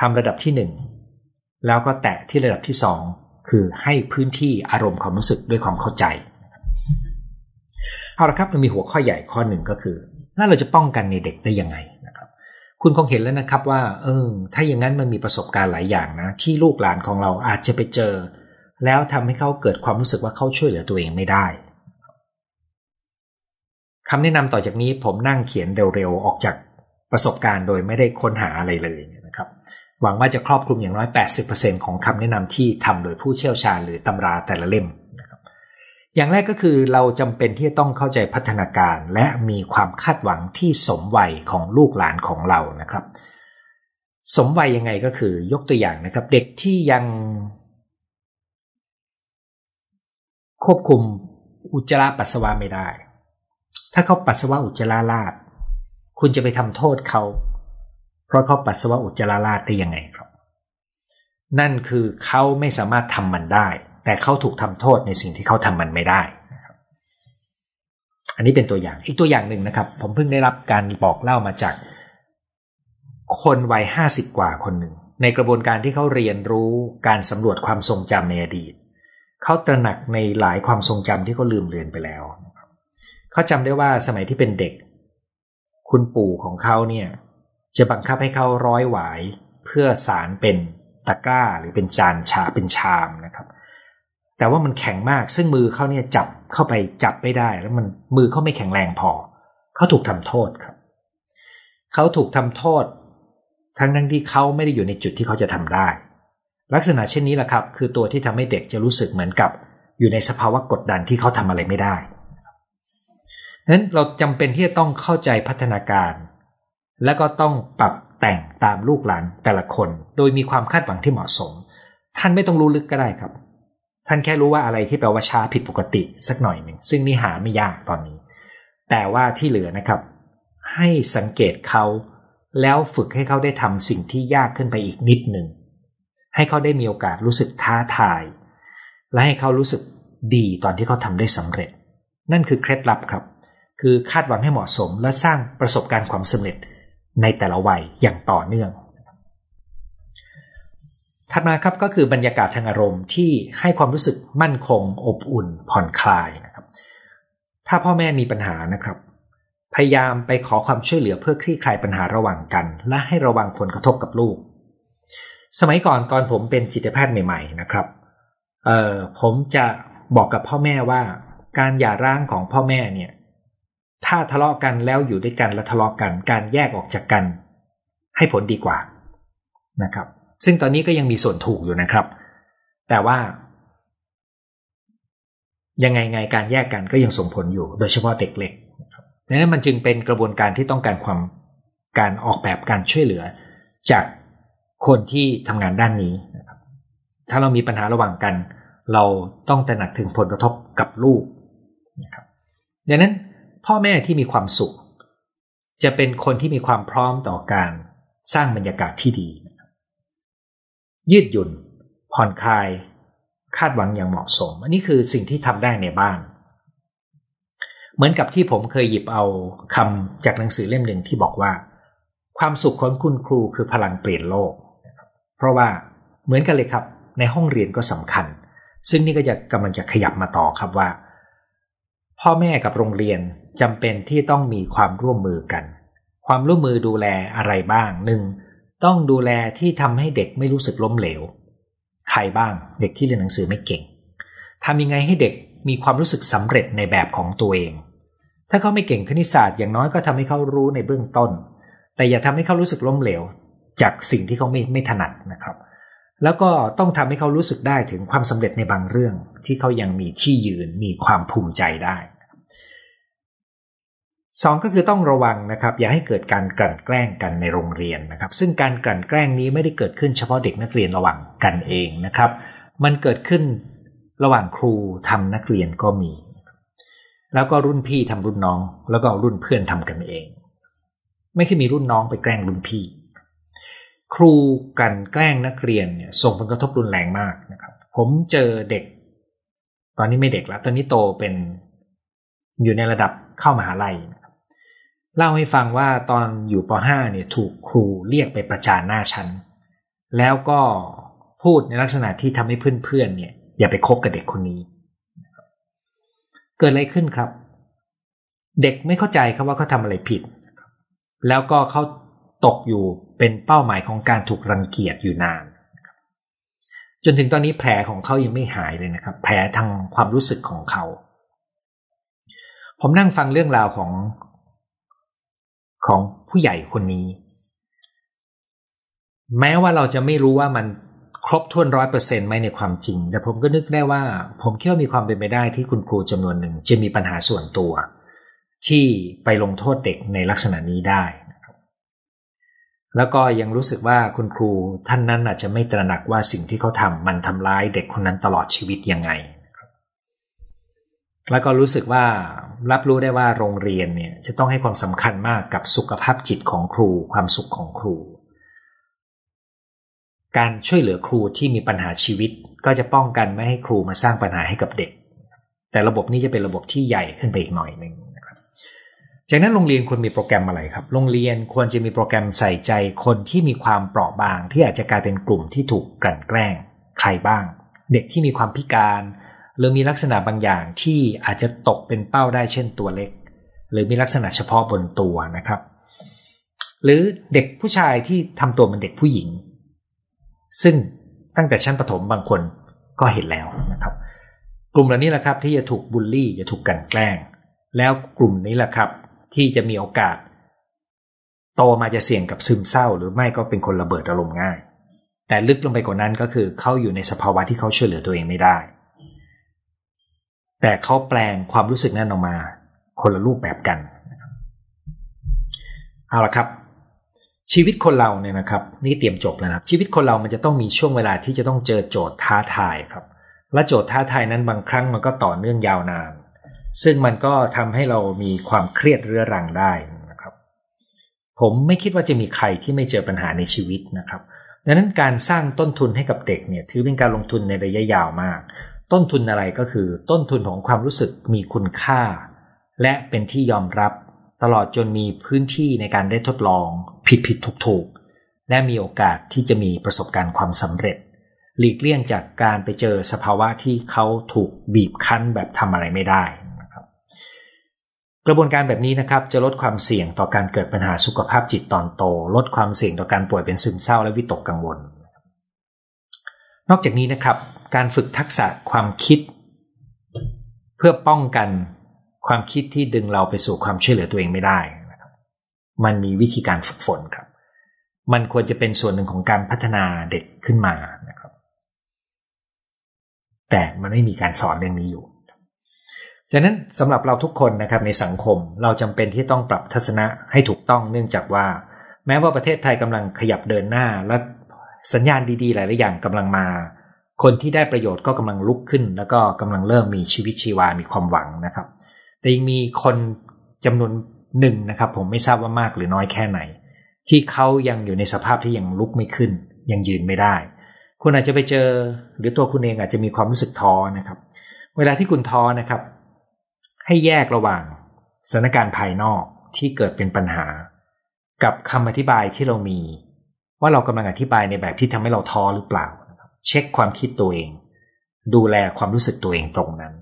ทำระดับที่หนึ่งแล้วก็แตะที่ระดับที่สองคือให้พื้นที่อารมณ์ความรู้สึกด้วยความเข้าใจเอาละครับมันมีหัวข้อใหญ่ข้อหนึ่งก็คือแล้วเราจะป้องกันในเด็กได้ยังไงนะครับ คุณคงเห็นแล้วนะครับว่า เออถ้าอย่างนั้นมันมีประสบการณ์หลายอย่างนะ ที่ลูกหลานของเราอาจจะไปเจอ แล้วทำให้เขาเกิดความรู้สึกว่าเขาช่วยเหลือตัวเองไม่ได้คำแนะนำต่อจากนี้ผมนั่งเขียนเร็วๆออกจากประสบการณ์โดยไม่ได้ค้นหาอะไรเลยนะครับ หวังว่าจะครอบคลุมอย่างน้อย 80%ของคำแนะนำที่ทำโดยผู้เชี่ยวชาญหรือตำราแต่ละเล่มนะครับอย่างแรกก็คือเราจำเป็นที่จะต้องเข้าใจพัฒนาการ และมีความคาดหวังที่สมวัยของลูกหลานของเรานะครับ สมวัยยังไงก็คือยกตัวอย่างนะครับ เด็กที่ยัง ควบคุมอุจจาระปัสสาวะไม่ได้ ถ้าเขาปัสสาวะอุจจาระราดคุณจะไปทำโทษเขา เพราะเขาปัสสาวะอุจจาระราดได้ยังไงครับ นั่นคือเขาไม่สามารถทำมันได้ แต่เขาถูกทำโทษในสิ่งที่เขาทำมันไม่ได้อันนี้เป็นตัวอย่างอีกตัวอย่างหนึ่งนะครับ ผมเพิ่งได้รับการบอกเล่ามาจาก คนวัยห้าสิบกว่าคนหนึ่ง ในกระบวนการที่เขาเรียนรู้การสำรวจความทรงจำในอดีต เขาตระหนักในหลายความทรงจำที่เขาลืมเลือนไปแล้ว เขาจำได้ว่าสมัยที่เป็นเด็ก คุณปู่ของเขาเนี่ยจะบังคับให้เขาร้อยหวายเพื่อสารเป็นตะกร้าหรือเป็นจานชาเป็นชามนะครับ แต่ว่ามันแข็งมากซึ่งมือเขาเนี่ยจับเข้าไปจับไม่ได้ แล้วมันมือเขาไม่แข็งแรงพอ เขาถูกทำโทษครับ เขาถูกทำโทษ ทั้งนั้นที่เขาไม่ได้อยู่ในจุดที่เขาจะทำได้ ลักษณะเช่นนี้แหละครับ คือตัวที่ทำให้เด็กจะรู้สึกเหมือนกับ อยู่ในสภาวะกดดันที่เขาทำอะไรไม่ได้นั้นเราจำเป็นที่จะต้องเข้าใจพัฒนาการ และก็ต้องปรับแต่งตามลูกหลานแต่ละคน โดยมีความคาดหวังที่เหมาะสม ท่านไม่ต้องรู้ลึกก็ได้ครับ ท่านแค่รู้ว่าอะไรที่แปลว่าช้าผิดปกติสักหน่อยหนึ่งซึ่งนี่หาไม่ยากตอนนี้ แต่ว่าที่เหลือนะครับ ให้สังเกตเขาแล้วฝึกให้เขาได้ทำสิ่งที่ยากขึ้นไปอีกนิดหนึ่ง ให้เขาได้มีโอกาสรู้สึกท้าทาย และให้เขารู้สึกดีตอนที่เขาทำได้สำเร็จ นั่นคือเคล็ดลับครับ คือคาดหวังให้เหมาะสมและสร้างประสบการณ์ความสำเร็จในแต่ละวัยอย่างต่อเนื่อง ถัดมาครับก็คือบรรยากาศทางอารมณ์ที่ให้ความรู้สึกมั่นคง อบอุ่น ผ่อนคลายนะครับ ถ้าพ่อแม่มีปัญหานะครับ พยายามไปขอความช่วยเหลือเพื่อคลี่คลายปัญหาระหว่างกัน และให้ระวังผลกระทบกับลูก สมัยก่อนตอนผมเป็นจิตแพทย์ใหม่ ๆ นะครับเอ่อผมจะบอกกับพ่อแม่ว่า การหย่าร้างของพ่อแม่เนี่ย ถ้าทะเลาะกันแล้วอยู่ด้วยกันแล้วทะเลาะกัน การแยกออกจากกัน ให้ผลดีกว่านะครับ ซึ่งตอนนี้ก็ยังมีส่วนถูกอยู่นะครับ แต่ว่า ยังไงไงการแยกกันก็ยังส่งผลอยู่ โดยเฉพาะเด็กเล็กดังนั้นมันจึงเป็นกระบวนการที่ต้องการความการออกแบบการช่วยเหลือ จาก คนที่ทำงานด้านนี้นะครับถ้าเรามีปัญหาระหว่างกัน เราต้องตระหนักถึงผลกระทบกับลูกนะครับดังนั้นพ่อแม่ที่มีความสุข จะเป็นคนที่มีความพร้อมต่อการสร้างบรรยากาศที่ดี ยืดหยุ่น ผ่อนคลาย คาดหวังอย่างเหมาะสม อันนี้คือสิ่งที่ทำได้ในบ้าน เหมือนกับที่ผมเคยหยิบเอาคำจากหนังสือเล่มหนึ่งที่บอกว่า ความสุขของคุณครูคือพลังเปลี่ยนโลก เพราะว่าเหมือนกันเลยครับ ในห้องเรียนก็สำคัญ ซึ่งนี่ก็จะกำลังจะขยับมาต่อครับว่า พ่อแม่กับโรงเรียนจำเป็นที่ต้องมีความร่วมมือกัน ความร่วมมือดูแลอะไรบ้างหนึ่งต้องดูแลที่ทำให้เด็กไม่รู้สึกล้มเหลวใครบ้างเด็กที่เรียนหนังสือไม่เก่งทำยังไงให้เด็กมีความรู้สึกสำเร็จในแบบของตัวเอง ถ้าเขาไม่เก่งคณิตศาสตร์อย่างน้อยก็ทำให้เขารู้ในเบื้องต้น แต่อย่าทำให้เขารู้สึกล้มเหลว จากสิ่งที่เขาไม่ไม่ถนัดนะครับ แล้วก็ต้องทำให้เขารู้สึกได้ถึงความสำเร็จในบางเรื่อง ที่เขายังมีที่ยืนมีความภูมิใจได้สองก็คือต้องระวังนะครับ อย่าให้เกิดการกลั่นแกล้งกันในโรงเรียนนะครับ ซึ่งการกลั่นแกล้งนี้ไม่ได้เกิดขึ้นเฉพาะเด็กนักเรียนระหว่างกันเองนะครับ มันเกิดขึ้นระหว่างครูทำนักเรียนก็มี แล้วก็รุ่นพี่ทำรุ่นน้อง แล้วก็รุ่นเพื่อนทำกันเอง ไม่ใช่มีรุ่นน้องไปแกล้งรุ่นพี่ ครูกันแกล้งนักเรียนเนี่ยส่งผลกระทบรุนแรงมากนะครับ ผมเจอเด็ก ตอนนี้ไม่เด็กแล้ว ตอนนี้โตเป็นอยู่ในระดับเข้ามหาลัยเล่าให้ฟังว่าตอนอยู่ป .5 เนี่ยถูกครูเรียกไปประจานหน้าชั้น แล้วก็พูดในลักษณะที่ทำให้เพื่อนๆเนี่ย อย่าไปคบกับเด็กคนนี้ เกิดอะไรขึ้นครับ เด็กไม่เข้าใจครับว่าเขาทำอะไรผิด แล้วก็เขา ตกอยู่เป็นเป้าหมายของการถูกรังเกียจอยู่นาน จนถึงตอนนี้แผลของเขายังไม่หายเลยนะครับ แผลทางความรู้สึกของเขา ผมนั่งฟังเรื่องราวของของผู้ใหญ่คนนี้ แม้ว่าเราจะไม่รู้ว่ามันครบถ้วนร้อยเปอร์เซ็นต์ไหมในความจริง แต่ผมก็นึกได้ว่า ผมคิดว่ามีความเป็นไปได้ที่คุณครูจำนวนหนึ่งจะมีปัญหาส่วนตัว ที่ไปลงโทษเด็กในลักษณะนี้ได้ แล้วก็ยังรู้สึกว่าคุณครูท่านนั้นอาจจะไม่ตระหนักว่าสิ่งที่เขาทำมันทำร้ายเด็กคนนั้นตลอดชีวิตยังไง แล้วก็รู้สึกว่ารับรู้ได้ว่าโรงเรียนเนี่ยจะต้องให้ความสำคัญมากกับสุขภาพจิตของครู ความสุขของครู การช่วยเหลือครูที่มีปัญหาชีวิต ก็จะป้องกันไม่ให้ครูมาสร้างปัญหาให้กับเด็ก แต่ระบบนี้จะเป็นระบบที่ใหญ่ขึ้นไปอีกหน่อยหนึ่ง จากนั้นโรงเรียนควรมีโปรแกรมอะไรครับ โรงเรียนควรจะมีโปรแกรมใส่ใจคนที่มีความเปราะบาง ที่อาจจะกลายเป็นกลุ่มที่ถูกกลั่นแกล้ง ใครบ้าง เด็กที่มีความพิการ หรือมีลักษณะบางอย่างที่อาจจะตกเป็นเป้าได้เช่นตัวเล็ก หรือมีลักษณะเฉพาะบนตัวนะครับ หรือเด็กผู้ชายที่ทำตัวเป็นเด็กผู้หญิง ซึ่งตั้งแต่ชั้นประถมบางคนก็เห็นแล้วนะครับ กลุ่มเหล่านี้แหละครับที่จะถูกบูลลี่จะถูกกลั่นแกล้ง แล้วกลุ่มนี้แหละครับ ที่จะมีโอกาส โตมาจะเสี่ยงกับซึมเศร้า หรือไม่ก็เป็นคนระเบิดอารมณ์ง่าย แต่ลึกลงไปกว่านั้นก็คือเขาอยู่ในสภาวะที่เขาช่วยเหลือตัวเองไม่ได้ แต่เขาแปลงความรู้สึกนั้นออกมา คนละรูปแบบกันเอาละครับ ชีวิตคนเราเนี่ยนะครับ นี่เตรียมจบแล้วนะชีวิตคนเรามันจะต้องมีช่วงเวลาที่จะต้องเจอโจทย์ท้าทายครับ และโจทย์ท้าทายนั้นบางครั้งมันก็ต่อเนื่องยาวนาน ซึ่งมันก็ทำให้เรามีความเครียดเรื้อรังได้นะครับ ผมไม่คิดว่าจะมีใครที่ไม่เจอปัญหาในชีวิตนะครับ ดังนั้นการสร้างต้นทุนให้กับเด็กเนี่ยถือเป็นการลงทุนในระยะยาวมาก ต้นทุนอะไรก็คือต้นทุนของความรู้สึกมีคุณค่า และเป็นที่ยอมรับตลอดจนมีพื้นที่ในการได้ทดลอง ผิดผิดถูกถูกและมีโอกาสที่จะมีประสบการณ์ความสำเร็จ หลีกเลี่ยงจากการไปเจอสภาวะที่เขาถูกบีบคั้นแบบทำอะไรไม่ได้ กระบวนการแบบนี้นะครับจะลดความเสี่ยงต่อการเกิดปัญหาสุขภาพจิตตอนโต ลดความเสี่ยงต่อการป่วยเป็นซึมเศร้าและวิตกกังวล นอกจากนี้นะครับ การฝึกทักษะความคิด เพื่อป้องกันความคิดที่ดึงเราไปสู่ความช่วยเหลือตัวเองไม่ได้นะครับมันมีวิธีการฝึกฝนครับ มันควรจะเป็นส่วนหนึ่งของการพัฒนาเด็กขึ้นมานะครับ แต่มันไม่มีการสอนเรื่องนี้อยู่ ฉะนั้นสำหรับเราทุกคนนะครับในสังคมเราจำเป็นที่ต้องปรับทัศนะให้ถูกต้องเนื่องจากว่า แม้ว่าประเทศไทยกำลังขยับเดินหน้า และสัญญาณดีๆ หลายๆอย่างกำลังมา คนที่ได้ประโยชน์ก็กำลังลุกขึ้น แล้วก็กำลังเริ่มมีชีวิตชีวามีความหวังนะครับ แต่ยังมีคนจำนวนหนึ่งนะครับ ผมไม่ทราบว่ามากหรือน้อยแค่ไหน ที่เขายังอยู่ในสภาพที่ยังลุกไม่ขึ้น ยังยืนไม่ได้ คุณอาจจะไปเจอ หรือตัวคุณเองอาจจะมีความรู้สึกท้อนะครับ เวลาที่คุณท้อนะครับ ให้แยกระหว่างสถานการณ์ภายนอกที่เกิดเป็นปัญหา กับคำอธิบายที่เรามี ว่าเรากำลังอธิบายในแบบที่ทำให้เราท้อหรือเปล่า เช็คความคิดตัวเอง ดูแลความรู้สึกตัวเองตรงนั้น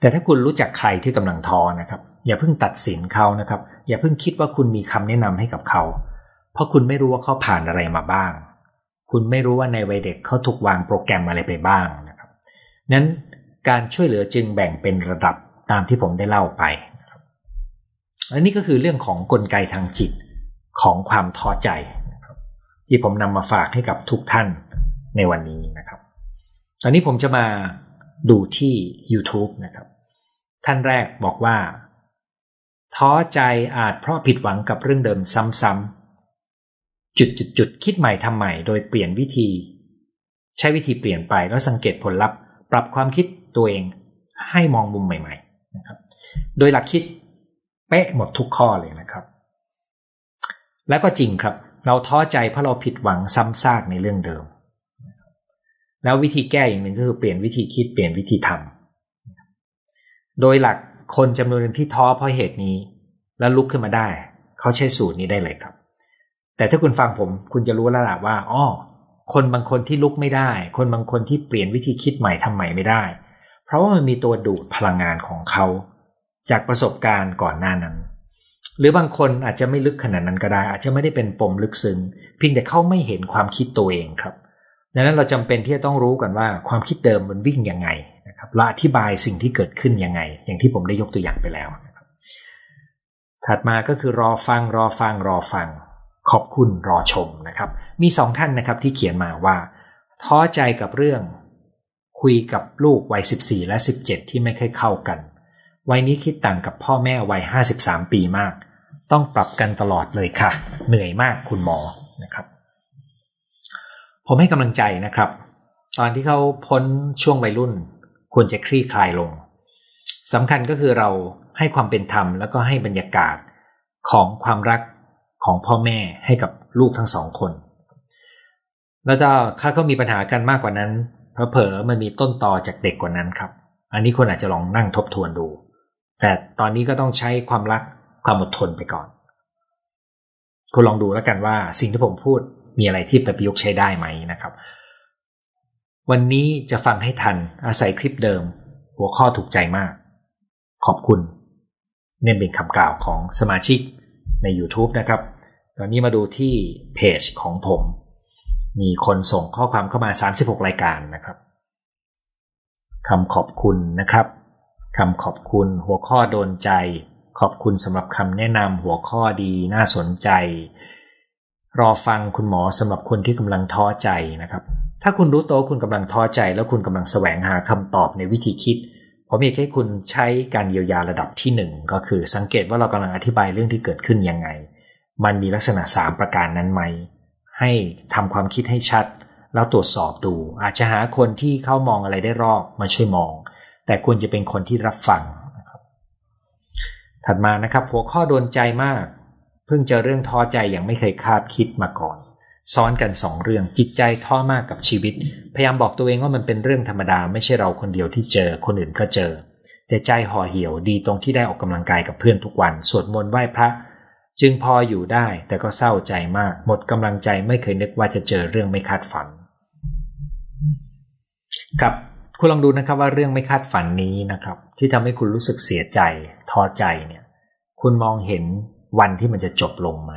แต่ถ้าคุณรู้จักใครที่กำลังท้อนะครับ อย่าเพิ่งตัดสินเขานะครับ อย่าเพิ่งคิดว่าคุณมีคำแนะนำให้กับเขา เพราะคุณไม่รู้ว่าเขาผ่านอะไรมาบ้าง คุณไม่รู้ว่าในวัยเด็กเขาถูกวางโปรแกรมอะไรไปบ้างนะครับนั้น การช่วยเหลือจึงแบ่งเป็นระดับตามที่ผมได้เล่าไปอันนี้ก็คือเรื่องของกลไกทางจิตของความท้อใจ ที่ผมนำมาฝากให้กับทุกท่านในวันนี้นะครับ ตอนนี้ผมจะมาดูที่ YouTube นะครับ ท่านแรกบอกว่า ท้อใจอาจเพราะผิดหวังกับเรื่องเดิมซ้ำๆจุดจุดจุดคิดใหม่ทำใหม่โดยเปลี่ยนวิธี ใช้วิธีเปลี่ยนไปแล้วสังเกตผลลัพธ์ ปรับความคิด ตัวเองให้มองมุมใหม่ๆนะครับ โดยหลักคิดเป๊ะหมดทุกข้อเลยนะครับ แล้วก็จริงครับ เราท้อใจเพราะเราผิดหวังซ้ำซากในเรื่องเดิม แล้ววิธีแก้อย่างหนึ่งก็คือเปลี่ยนวิธีคิดเปลี่ยนวิธีทำโดยหลักคนจำนวนหนึ่งที่ท้อเพราะเหตุนี้ แล้วลุกขึ้นมาได้ เขาใช้สูตรนี้ได้เลยครับ แต่ถ้าคุณฟังผมคุณจะรู้แล้วล่ะว่าอ๋อคนบางคนที่ลุกไม่ได้ คนบางคนที่เปลี่ยนวิธีคิดใหม่ทำใหม่ไม่ได้ เพราะว่ามันมีตัวดูดพลังงานของเขา จากประสบการณ์ก่อนหน้านั้น หรือบางคนอาจจะไม่ลึกขนาดนั้นก็ได้ อาจจะไม่ได้เป็นปมลึกซึ้งเพียงแต่เขาไม่เห็นความคิดตัวเองครับ ดังนั้นเราจำเป็นที่จะต้องรู้กันว่าความคิดเดิมมันวิ่งยังไงนะครับและอธิบายสิ่งที่เกิดขึ้นยังไง อย่างที่ผมได้ยกตัวอย่างไปแล้ว ถัดมาก็คือรอฟังรอฟังรอฟัง ขอบคุณรอชมนะครับ มีสองท่านนะครับที่เขียนมาว่า ท้อใจกับเรื่อง คุยกับลูกวัย 14 และ 17 ที่ไม่ค่อยเข้ากัน วัยนี้คิดต่างกับพ่อแม่วัย 53 ปีมาก ต้องปรับกันตลอดเลยค่ะ เหนื่อยมากคุณหมอนะครับ ผมให้กำลังใจนะครับ ตอนที่เขาพ้นช่วงวัยรุ่น ควรจะคลี่คลายลงสำคัญก็คือเราให้ความเป็นธรรมแล้วก็ให้บรรยากาศของความรักของพ่อแม่ให้กับลูกทั้งสองคน แล้วถ้าเขามีปัญหากันมากกว่านั้น เผลอมันมีต้นตอจากเด็กกว่านั้นครับ อันนี้คนอาจจะลองนั่งทบทวนดู แต่ตอนนี้ก็ต้องใช้ความรักความอดทนไปก่อน คุณลองดูแล้วกันว่าสิ่งที่ผมพูดมีอะไรที่ไประยุกต์ใช้ได้ไหมนะครับ วันนี้จะฟังให้ทันอาศัยคลิปเดิม หัวข้อถูกใจมาก ขอบคุณเนี่ยเป็นคำกล่าวของสมาชิกใน YouTube นะครับ ตอนนี้มาดูที่เพจของผม มีคนส่งข้อความเข้ามา 36 รายการนะครับคำขอบคุณนะครับคำขอบคุณหัวข้อโดนใจ ขอบคุณสำหรับคำแนะนำหัวข้อดีน่าสนใจ รอฟังคุณหมอสำหรับคนที่กำลังท้อใจนะครับ ถ้าคุณรู้ตัวคุณกำลังท้อใจ แล้วคุณกำลังแสวงหาคำตอบในวิธีคิดผมอยากให้คุณใช้การเยียวยาระดับที่หนึ่งก็คือสังเกตว่าเรากำลังอธิบายเรื่องที่เกิดขึ้นยังไง มันมีลักษณะ 3 ประการนั้นไหม ให้ทำความคิดให้ชัด แล้วตรวจสอบดู อาจจะหาคนที่เข้ามองอะไรได้รอบมาช่วยมอง แต่ควรจะเป็นคนที่รับฟังครับถัดมานะครับ หัวข้อโดนใจมาก เพิ่งเจอเรื่องท้อใจอย่างไม่เคยคาดคิดมาก่อน ซ้อนกันสองเรื่องจิตใจท้อมากกับชีวิต พยายามบอกตัวเองว่ามันเป็นเรื่องธรรมดาไม่ใช่เราคนเดียวที่เจอคนอื่นก็เจอ แต่ใจห่อเหี่ยวดีตรงที่ได้ออกกำลังกายกับเพื่อนทุกวัน สวดมนต์ไหว้พระ จึงพออยู่ได้แต่ก็เศร้าใจมาก หมดกำลังใจไม่เคยนึกว่าจะเจอเรื่องไม่คาดฝัน ครับ คุณลองดูนะครับว่าเรื่องไม่คาดฝันนี้นะครับ ที่ทำให้คุณรู้สึกเสียใจท้อใจเนี่ย คุณมองเห็นวันที่มันจะจบลงไหม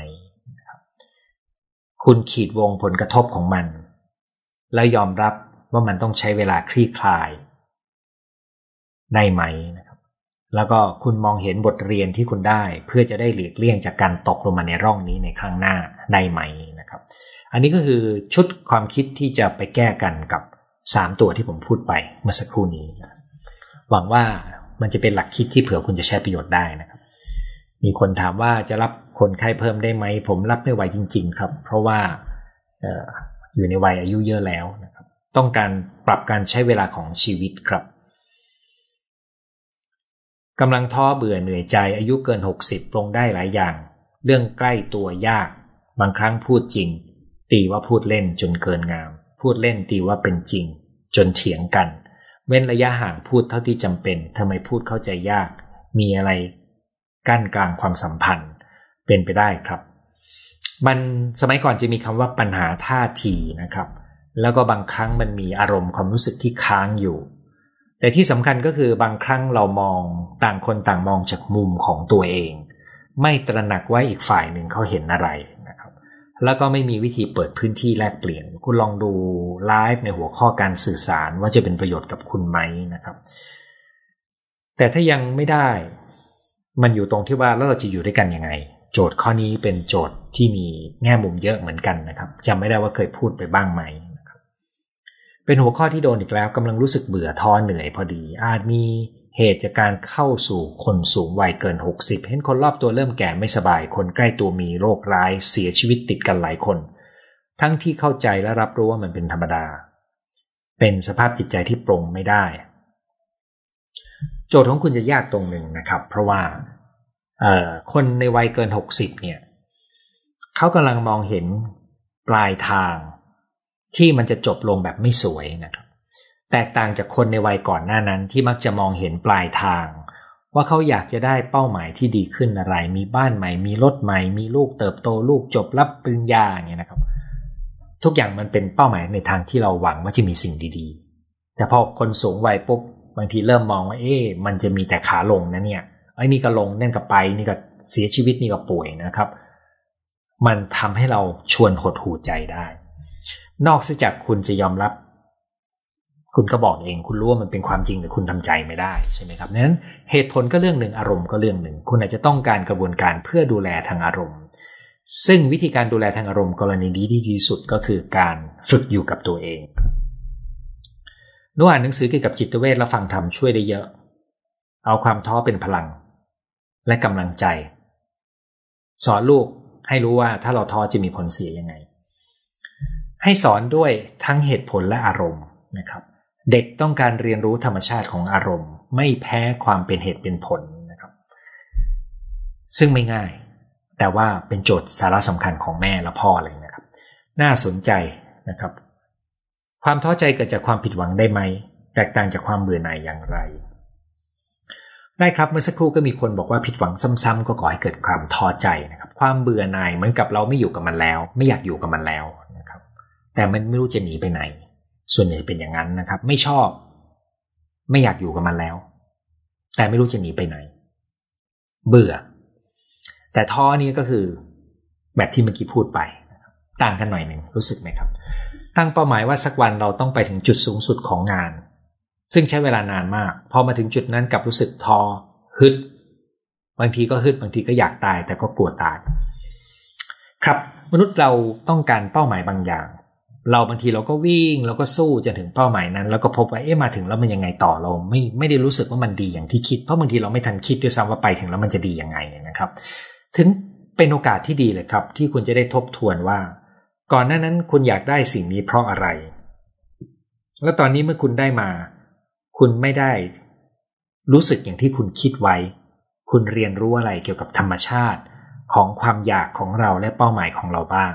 คุณขีดวงผลกระทบของมัน แล้วยอมรับว่ามันต้องใช้เวลาคลี่คลาย ได้ไหมนะ แล้วก็คุณมองเห็นบทเรียนที่คุณได้ เพื่อจะได้หลีกเลี่ยงจากการตกลงมาในร่องนี้ในครั้งหน้าได้ไหมนะครับ อันนี้ก็คือชุดความคิดที่จะไปแก้กันกับ 3 ตัวที่ผมพูดไปเมื่อสักครู่นี้นะหวังว่ามันจะเป็นหลักคิดที่เผื่อคุณจะใช้ประโยชน์ได้นะครับ มีคนถามว่าจะรับคนไข้เพิ่มได้ไหม ผมรับไม่ไหวจริง ๆ ครับ เพราะว่าอออยู่ในวัยอายุเยอะแล้วนะครับ ต้องการปรับการใช้เวลาของชีวิตครับ กำลังท้อเบื่อเหนื่อยใจอายุเกิน 60ปรงได้หลายอย่าง เรื่องใกล้ตัวยาก บางครั้งพูดจริง ตีว่าพูดเล่นจนเกินงาม พูดเล่นตีว่าเป็นจริง จนเถียงกัน เว้นระยะห่างพูดเท่าที่จำเป็นทำไมพูดเข้าใจยาก มีอะไร กั้นกลางความสัมพันธ์ เป็นไปได้ครับ มันสมัยก่อนจะมีคำว่าปัญหาท่าทีนะครับ แล้วก็บางครั้งมันมีอารมณ์ความรู้สึกที่ค้างอยู่ แต่ที่สำคัญก็คือบางครั้งเรามองต่างคนต่างมองจากมุมของตัวเอง ไม่ตระหนักว่าอีกฝ่ายหนึ่งเขาเห็นอะไรนะครับ แล้วก็ไม่มีวิธีเปิดพื้นที่แลกเปลี่ยน คุณลองดูไลฟ์ในหัวข้อการสื่อสารว่าจะเป็นประโยชน์กับคุณไหมนะครับ แต่ถ้ายังไม่ได้มันอยู่ตรงที่ว่าแล้วเราจะอยู่ด้วยกันยังไง โจทย์ข้อนี้เป็นโจทย์ที่มีแง่มุมเยอะเหมือนกันนะครับจำไม่ได้ว่าเคยพูดไปบ้างไหม เป็นหัวข้อที่โดนอีกแล้วกำลังรู้สึกเบื่อท้อเหนื่อยพอดี อาจมีเหตุจากการเข้าสู่คนสูงวัยเกิน 60 เห็นคนรอบตัวเริ่มแก่ไม่สบาย คนใกล้ตัวมีโรคร้ายเสียชีวิตติดกันหลายคน ทั้งที่เข้าใจและรับรู้ว่ามันเป็นธรรมดา เป็นสภาพจิตใจที่ปรงไม่ได้ โจทย์ของคุณจะยากตรงหนึ่งนะครับ เพราะว่าคนในวัยเกิน 60 เนี่ยเขากำลังมองเห็นปลายทาง ที่มันจะจบลงแบบไม่สวยนะครับ แตกต่างจากคนในวัยก่อนหน้านั้นที่มักจะมองเห็นปลายทาง ว่าเขาอยากจะได้เป้าหมายที่ดีขึ้นอะไร มีบ้านใหม่ มีรถใหม่ มีลูกเติบโตลูกจบรับปริญญาอย่างเงี้ยนะครับ ทุกอย่างมันเป็นเป้าหมายในทางที่เราหวังว่าจะมีสิ่งดีๆ แต่พอคนสูงวัยปุ๊บบางทีเริ่มมองว่าเอ๊ะมันจะมีแต่ขาลงนะเนี่ยไอ้นี่ก็ลงนั่นก็ไปนี่ก็เสียชีวิตนี่ก็ป่วยนะครับ มันทำให้เราชวนหดหูใจได้ นอกจากคุณจะยอมรับ คุณก็บอกเอง คุณรู้ว่ามันเป็นความจริงแต่คุณทำใจไม่ได้ใช่ไหมครับนั้นเหตุผลก็เรื่องหนึ่งอารมณ์ก็เรื่องหนึ่ง คุณอาจจะต้องการกระบวนการเพื่อดูแลทางอารมณ์ ซึ่งวิธีการดูแลทางอารมณ์กรณีดีที่ดีสุดก็คือการฝึกอยู่กับตัวเองนูอ่านหนังสือเกี่ยวกับจิตเวชและฟังธรรมช่วยได้เยอะ เอาความท้อเป็นพลัง และกำลังใจ สอนลูกให้รู้ว่าถ้าเราท้อจะมีผลเสียยังไง ให้สอนด้วยทั้งเหตุผลและอารมณ์นะครับ เด็กต้องการเรียนรู้ธรรมชาติของอารมณ์ ไม่แพ้ความเป็นเหตุเป็นผลนะครับ ซึ่งไม่ง่าย แต่ว่าเป็นโจทย์สาระสำคัญของแม่และพ่อเลยนะครับ น่าสนใจนะครับ ความท้อใจเกิดจากความผิดหวังได้ไหม แตกต่างจากความเบื่อหน่ายอย่างไรได้ครับเมื่อสักครู่ก็มีคนบอกว่าผิดหวังซ้ำๆก็ก่อให้เกิดความท้อใจนะครับ ความเบื่อหน่ายเหมือนกับเราไม่อยู่กับมันแล้ว ไม่อยากอยู่กับมันแล้ว แต่มันไม่รู้จะหนีไปไหน ส่วนใหญ่เป็นอย่างนั้นนะครับ ไม่ชอบ ไม่อยากอยู่กับมันแล้ว แต่ไม่รู้จะหนีไปไหน เบื่อ แต่ท้อนี้ก็คือ แบบที่เมื่อกี้พูดไป ต่างกันหน่อยหนึ่งรู้สึกไหมครับ ตั้งเป้าหมายว่าสักวันเราต้องไปถึงจุดสูงสุดของงาน ซึ่งใช้เวลานานมาก พอมาถึงจุดนั้นกับรู้สึกท้อฮึดบางทีก็ฮึดบางทีก็อยากตายแต่ก็กลัวตาย ครับ มนุษย์เราต้องการเป้าหมายบางอย่าง เราบางทีเราก็วิ่งเราก็สู้จนถึงเป้าหมายนั้น แล้วก็พบว่าเอ๊ะมาถึงแล้วมันยังไงต่อเราไม่ไม่ได้รู้สึกว่ามันดีอย่างที่คิดเพราะบางทีเราไม่ทันคิดด้วยซ้ำว่าไปถึงแล้วมันจะดียังไงนะครับ ถึงเป็นโอกาสที่ดีเลยครับ ที่คุณจะได้ทบทวนว่า ก่อนหน้านั้นคุณอยากได้สิ่งนี้เพราะอะไร แล้วตอนนี้เมื่อคุณได้มา คุณไม่ได้รู้สึกอย่างที่คุณคิดไว้ คุณเรียนรู้อะไรเกี่ยวกับธรรมชาติของความอยากของเราและเป้าหมายของเราบ้าง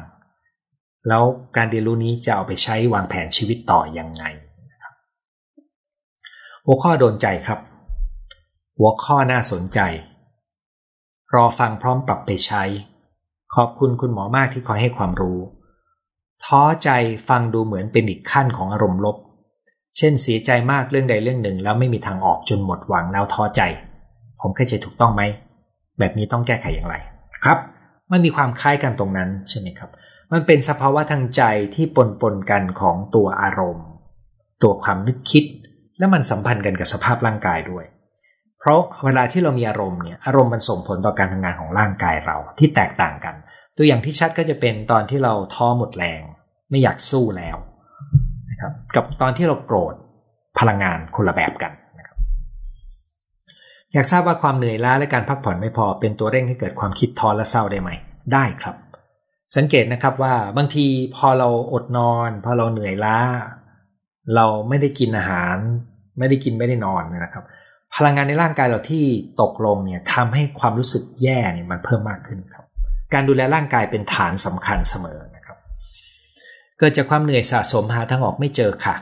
แล้วการเรียนรู้นี้จะเอาไปใช้วางแผนชีวิตต่ออยังไงหัวข้อโดนใจครับ หัวข้อน่าสนใจ รอฟังพร้อมปรับไปใช้ ขอบคุณคุณหมอมากที่คอยให้ความรู้ ท้อใจฟังดูเหมือนเป็นอีกขั้นของอารมณ์ลบ เช่นเสียใจมากเรื่องใดเรื่องหนึ่ง แล้วไม่มีทางออกจนหมดหวังแล้วท้อใจ ผมเข้าใจถูกต้องไหม แบบนี้ต้องแก้ไขอย่างไรครับ มันมีความคล้ายกันตรงนั้นใช่ไหมครับ มันเป็นสภาวะทางใจที่ปนปนกันของตัวอารมณ์ ตัวความนึกคิด และมันสัมพันธ์กันกับสภาพร่างกายด้วย เพราะเวลาที่เรามีอารมณ์เนี่ยอารมณ์มันส่งผลต่อการทำงานของร่างกายเราที่แตกต่างกัน ตัวอย่างที่ชัดก็จะเป็นตอนที่เราท้อหมดแรง ไม่อยากสู้แล้วนะครับกับตอนที่เราโกรธพลังงานคนละแบบกันนะครับอยากทราบว่าความเหนื่อยล้าและการพักผ่อนไม่พอเป็นตัวเร่งให้เกิดความคิดท้อและเศร้าได้ไหม ได้ครับ สังเกตนะครับว่าบางทีพอเราอดนอน พอเราเหนื่อยล้า เราไม่ได้กินอาหาร ไม่ได้กินไม่ได้นอนนะครับ พลังงานในร่างกายเราที่ตกลงเนี่ยทำให้ความรู้สึกแย่เนี่ยมันเพิ่มมากขึ้นครับ การดูแลร่างกายเป็นฐานสำคัญเสมอนะครับ เกิดจากความเหนื่อยสะสมหาทางออกไม่เจอค่ะ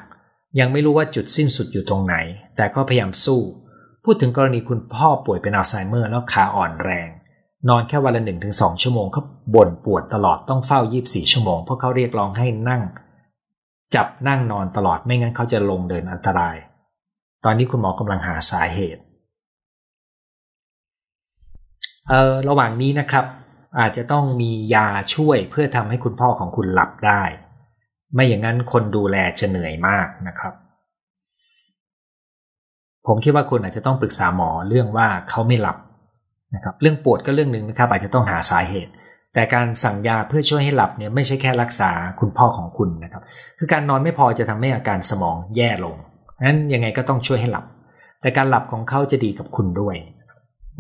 ยังไม่รู้ว่าจุดสิ้นสุดอยู่ตรงไหน แต่ก็พยายามสู้ พูดถึงกรณีคุณพ่อป่วยเป็นอัลไซเมอร์แล้วขาอ่อนแรง นอนแค่วันละหนึ่งถึงสองชั่วโมงเขาบ่นปวดตลอดต้องเฝ้ายีบสี่ชั่วโมงเพราะเขาเรียกร้องให้นั่ง จับนั่งนอนตลอดไม่งั้นเขาจะลงเดินอันตราย ตอนนี้คุณหมอกำลังหาสาเหตุเออระหว่างนี้นะครับ อาจจะต้องมียาช่วยเพื่อทำให้คุณพ่อของคุณหลับได้ ไม่อย่างนั้นคนดูแลจะเหนื่อยมากนะครับ ผมคิดว่าคุณอาจจะต้องปรึกษาหมอเรื่องว่าเขาไม่หลับ นะครับเรื่องปวดก็เรื่องหนึ่งนะครับอาจจะต้องหาสาเหตุ แต่การสั่งยาเพื่อช่วยให้หลับเนี่ยไม่ใช่แค่รักษาคุณพ่อของคุณนะครับ คือการนอนไม่พอจะทำให้อาการสมองแย่ลงนั้นยังไงก็ต้องช่วยให้หลับ แต่การหลับของเขาจะดีกับคุณด้วย